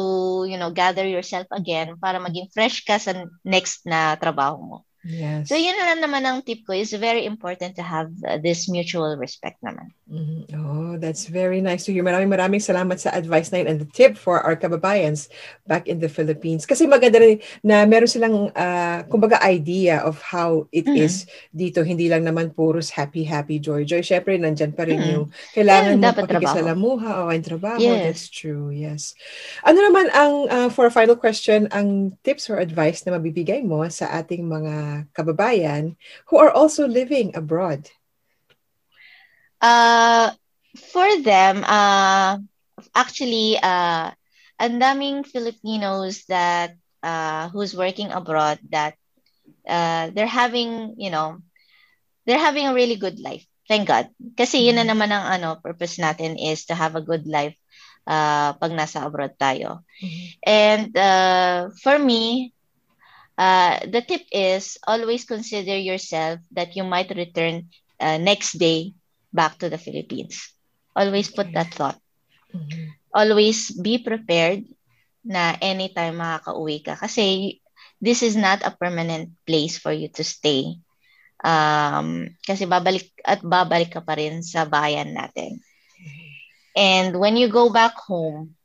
you know, gather yourself again para maging fresh ka sa next na trabaho mo. Yes. So yun na naman ang tip ko is very important to have uh, this mutual respect naman. Mm-hmm. Oh, that's very nice to hear. Maraming maraming salamat sa advice na yun and the tip for our kababayans back in the Philippines. Kasi maganda rin na meron silang, uh, kumbaga, idea of how it mm-hmm. is dito. Hindi lang naman puros happy, happy, joy, joy. Siyempre, nandyan pa rin mm-hmm. yung kailangan mo pakikisalamuha o oh, ang trabaho. Yes. That's true, yes. Ano naman ang, uh, for a final question, ang tips or advice na mabibigay mo sa ating mga kababayan who are also living abroad? Uh, for them, uh, actually, uh, ang daming Filipinos that uh, who's working abroad that uh, they're having, you know, they're having a really good life. Thank God. Kasi yun na mm-hmm. naman ang ano, purpose natin is to have a good life uh, pag nasa abroad tayo. Mm-hmm. And uh, for me, uh, the tip is always consider yourself that you might return uh, next day back to the Philippines. Always put that thought. Mm-hmm. Always be prepared na anytime makaka-uwi ka. Kasi this is not a permanent place for you to stay. Um, kasi babalik at babalik ka pa rin sa bayan natin. And when you go back home,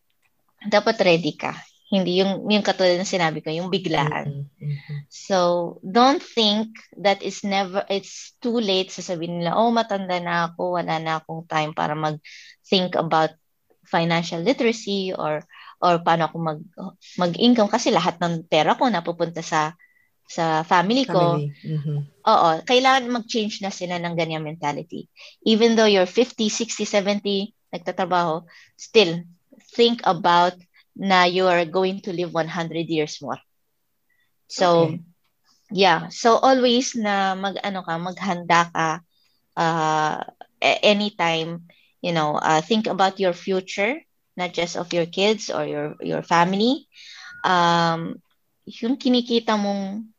dapat ready ka. Hindi yung, yung katulad ng sinabi ko, yung biglaan. Mm-hmm. mm-hmm. So, don't think that it's never, it's too late sasabihin nila, oh, matanda na ako, wala na akong time para mag-think about financial literacy or or paano ako mag mag-income kasi lahat ng pera ko napupunta sa sa family ko. Family. Mm-hmm. Oo, kailangan mag-change na sila ng ganyan mentality. Even though you're 50, 60, 70 nagtatrabaho, still think about na you are going to live 100 years more. So, okay. yeah. So, always na mag-ano ka, maghanda ka uh, anytime, you know, uh, think about your future, not just of your kids or your, your family. Um, yung kinikita mong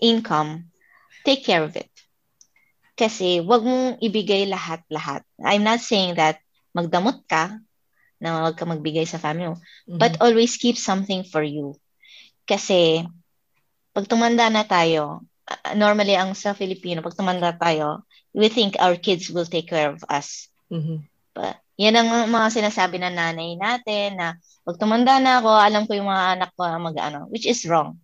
income, take care of it. Kasi wag mong ibigay lahat-lahat. I'm not saying that magdamot ka, na wag ka magbigay sa family mo. Mm-hmm. But always keep something for you. Kasi, pag tumanda na tayo, normally ang sa Filipino, pag tumanda tayo, we think our kids will take care of us. Mm-hmm. But, yan ang mga sinasabi ng nanay natin na pag tumanda na ako, alam ko yung mga anak ko mag-ano, which is wrong.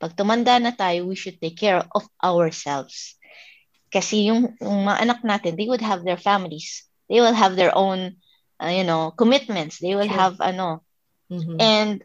Pag tumanda na tayo, we should take care of ourselves. Kasi yung, yung mga anak natin, they would have their families. They will have their own uh, you know, commitments. They will have ano. Mm-hmm. And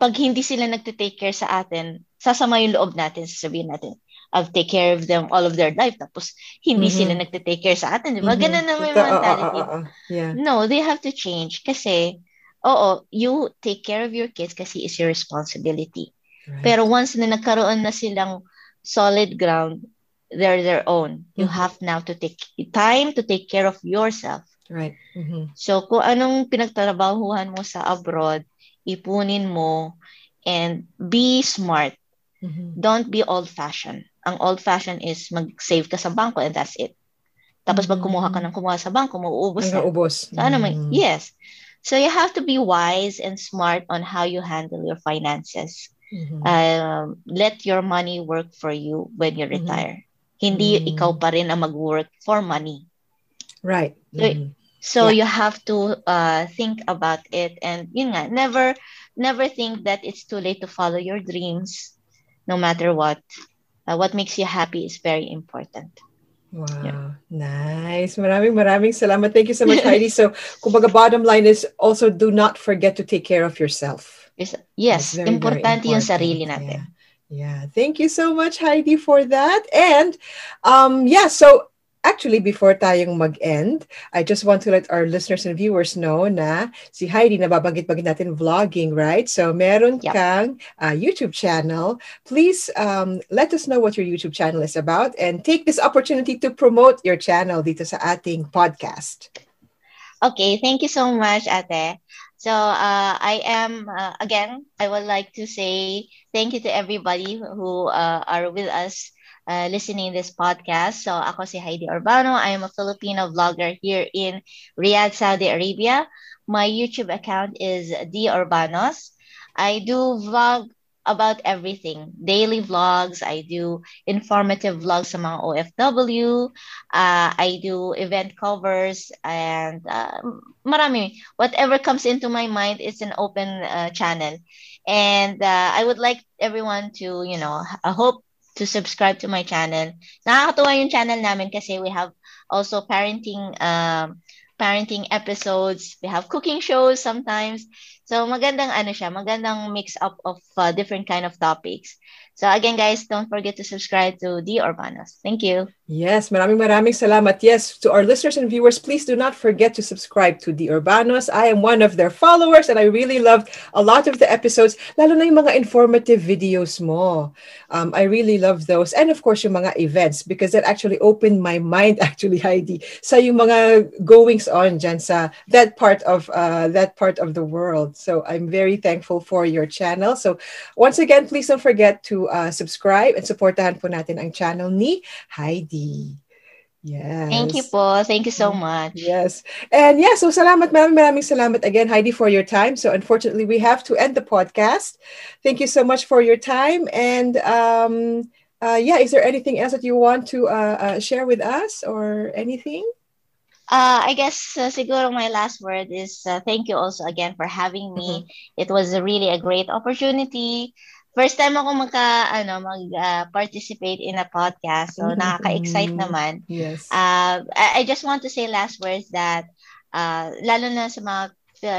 pag hindi sila nagte-take care sa atin, sasama yung loob natin, sasabihin natin, I'll take care of them all of their life. Tapos, hindi mm-hmm. sila nagte-take care sa atin. Di ba? Mm-hmm. Ganun na may mentality. Uh, uh, uh, yeah. No, they have to change. Kasi, oo, you take care of your kids kasi it's your responsibility. Right. Pero once na nagkaroon na silang solid ground, they're their own. You mm-hmm. have now to take time to take care of yourself. Right. Mm-hmm. So kung anong pinagtatrabahuhan mo sa abroad, ipunin mo and be smart. Mm-hmm. Don't be old-fashioned. Ang old-fashioned is mag-save ka sa bangko and that's it. Tapos mm-hmm. pag kumuha ka ng kumuha sa bangko, mauubos na. Mauubos. So ano may, mm-hmm. yes. So you have to be wise and smart on how you handle your finances. Mm-hmm. Uh, let your money work for you when you mm-hmm. retire. Hindi mm. ikaw pa rin ang mag-work for money. Right. Mm-hmm. So, yeah. you have to uh, think about it and yun nga, never never think that it's too late to follow your dreams no matter what. Uh, what makes you happy is very important. Wow, yeah. nice. Maraming maraming salamat. Thank you so much, Heidi. [laughs] So, kumbaga bottom line is also do not forget to take care of yourself. Yes, yes very, importante very important. yung sarili natin. Yeah. Yeah, thank you so much, Heidi, for that. And um, yeah, so actually, before tayong mag-end, I just want to let our listeners and viewers know na si Heidi, nababanggit-banggit natin vlogging, right? So meron yep. kang uh, YouTube channel. Please um, let us know what your YouTube channel is about and take this opportunity to promote your channel dito sa ating podcast. Okay, thank you so much, Ate. So uh, I am, uh, again, I would like to say thank you to everybody who uh, are with us uh, listening this podcast. So ako si Heidi Urbano. I am a Filipino vlogger here in Riyadh, Saudi Arabia. My YouTube account is D Urbanos. I do vlog about everything. Daily vlogs, I do informative vlogs mga OFW, uh, I do event covers, and uh, marami. Whatever comes into my mind, it's an open uh, channel. And uh, I would like everyone to, you know, I hope to subscribe to my channel. Nakakatuwa yung channel namin kasi we have also parenting um, parenting episodes. We have cooking shows sometimes. So magandang ano siya, magandang mix up of uh, different kind of topics. So again guys, don't forget to subscribe to The Urbanos. Thank you. Yes, maraming maraming salamat. Yes, to our listeners and viewers, please do not forget to subscribe to The Urbanos. I am one of their followers and I really loved a lot of the episodes, lalo na yung mga informative videos mo. Um, I really love those. And of course, yung mga events because that actually opened my mind [laughs] actually, Heidi, sa yung mga goings on dyan sa that part of uh, that part of the world. So I'm very thankful for your channel. So once again, please don't forget to uh, subscribe and supportahan po natin ang channel ni Heidi. Yes. Thank you po. Thank you so much. Yes. And yeah, so salamat, maraming maraming salamat again, Heidi, for your time. So unfortunately, we have to end the podcast. Thank you so much for your time. And um, uh, yeah, is there anything else that you want to uh, uh, share with us or anything? Uh, I guess uh, siguro my last word is uh, thank you also again for having me. Mm-hmm. It was really a great opportunity. First time ako magka ano mag uh, participate in a podcast. So mm-hmm. nakaka-excite naman. Yes. Uh, I, I just want to say last words that uh, lalo na sa mga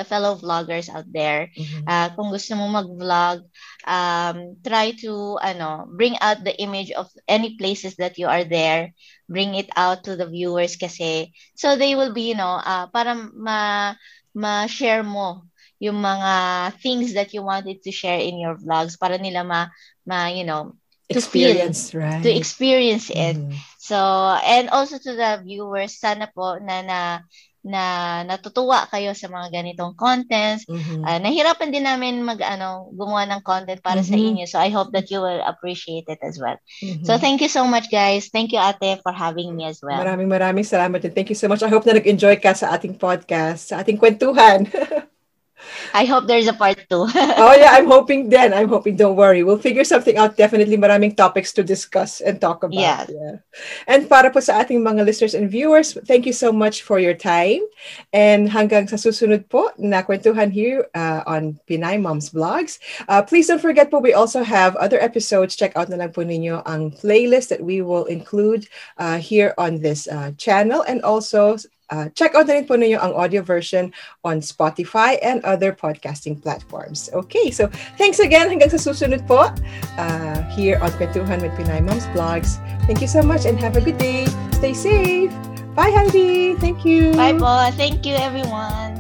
fellow vloggers out there. Mm-hmm. Uh, kung gusto mo mag-vlog, um, try to ano, bring out the image of any places that you are there. Bring it out to the viewers kasi so they will be, you know, uh, para ma ma-share mo yung mga things that you wanted to share in your vlogs para nila ma, ma you know, to experience, feel, right? to experience it. Mm. So, and also to the viewers, sana po na na na natutuwa kayo sa mga ganitong contents. Mm-hmm. Uh, nahirapan din namin mag ano gumawa ng content para mm-hmm. sa inyo. So I hope that you will appreciate it as well. Mm-hmm. So thank you so much guys. Thank you Ate for having me as well. Maraming maraming salamat and thank you so much. I hope na nag-enjoy ka sa ating podcast, sa ating kwentuhan. [laughs] I hope there's a part two. [laughs] oh yeah, I'm hoping then. I'm hoping. Don't worry. We'll figure something out. Definitely maraming topics to discuss and talk about. Yeah. yeah. And para po sa ating mga listeners and viewers, thank you so much for your time. And hanggang sa susunod po na kwentuhan here uh, on Pinay Moms Vlogs. Uh, please don't forget po, we also have other episodes. Check out na lang po ninyo ang playlist that we will include uh, here on this uh, channel. And also, uh, check out na rin po ninyo ang audio version on Spotify and other podcasting platforms. Okay, so thanks again. Hanggang sa susunod po uh, here on Kwentuhan with Pinay Moms Vlogs. Thank you so much and have a good day. Stay safe. Bye, Heidi. Thank you. Bye po. Thank you, everyone.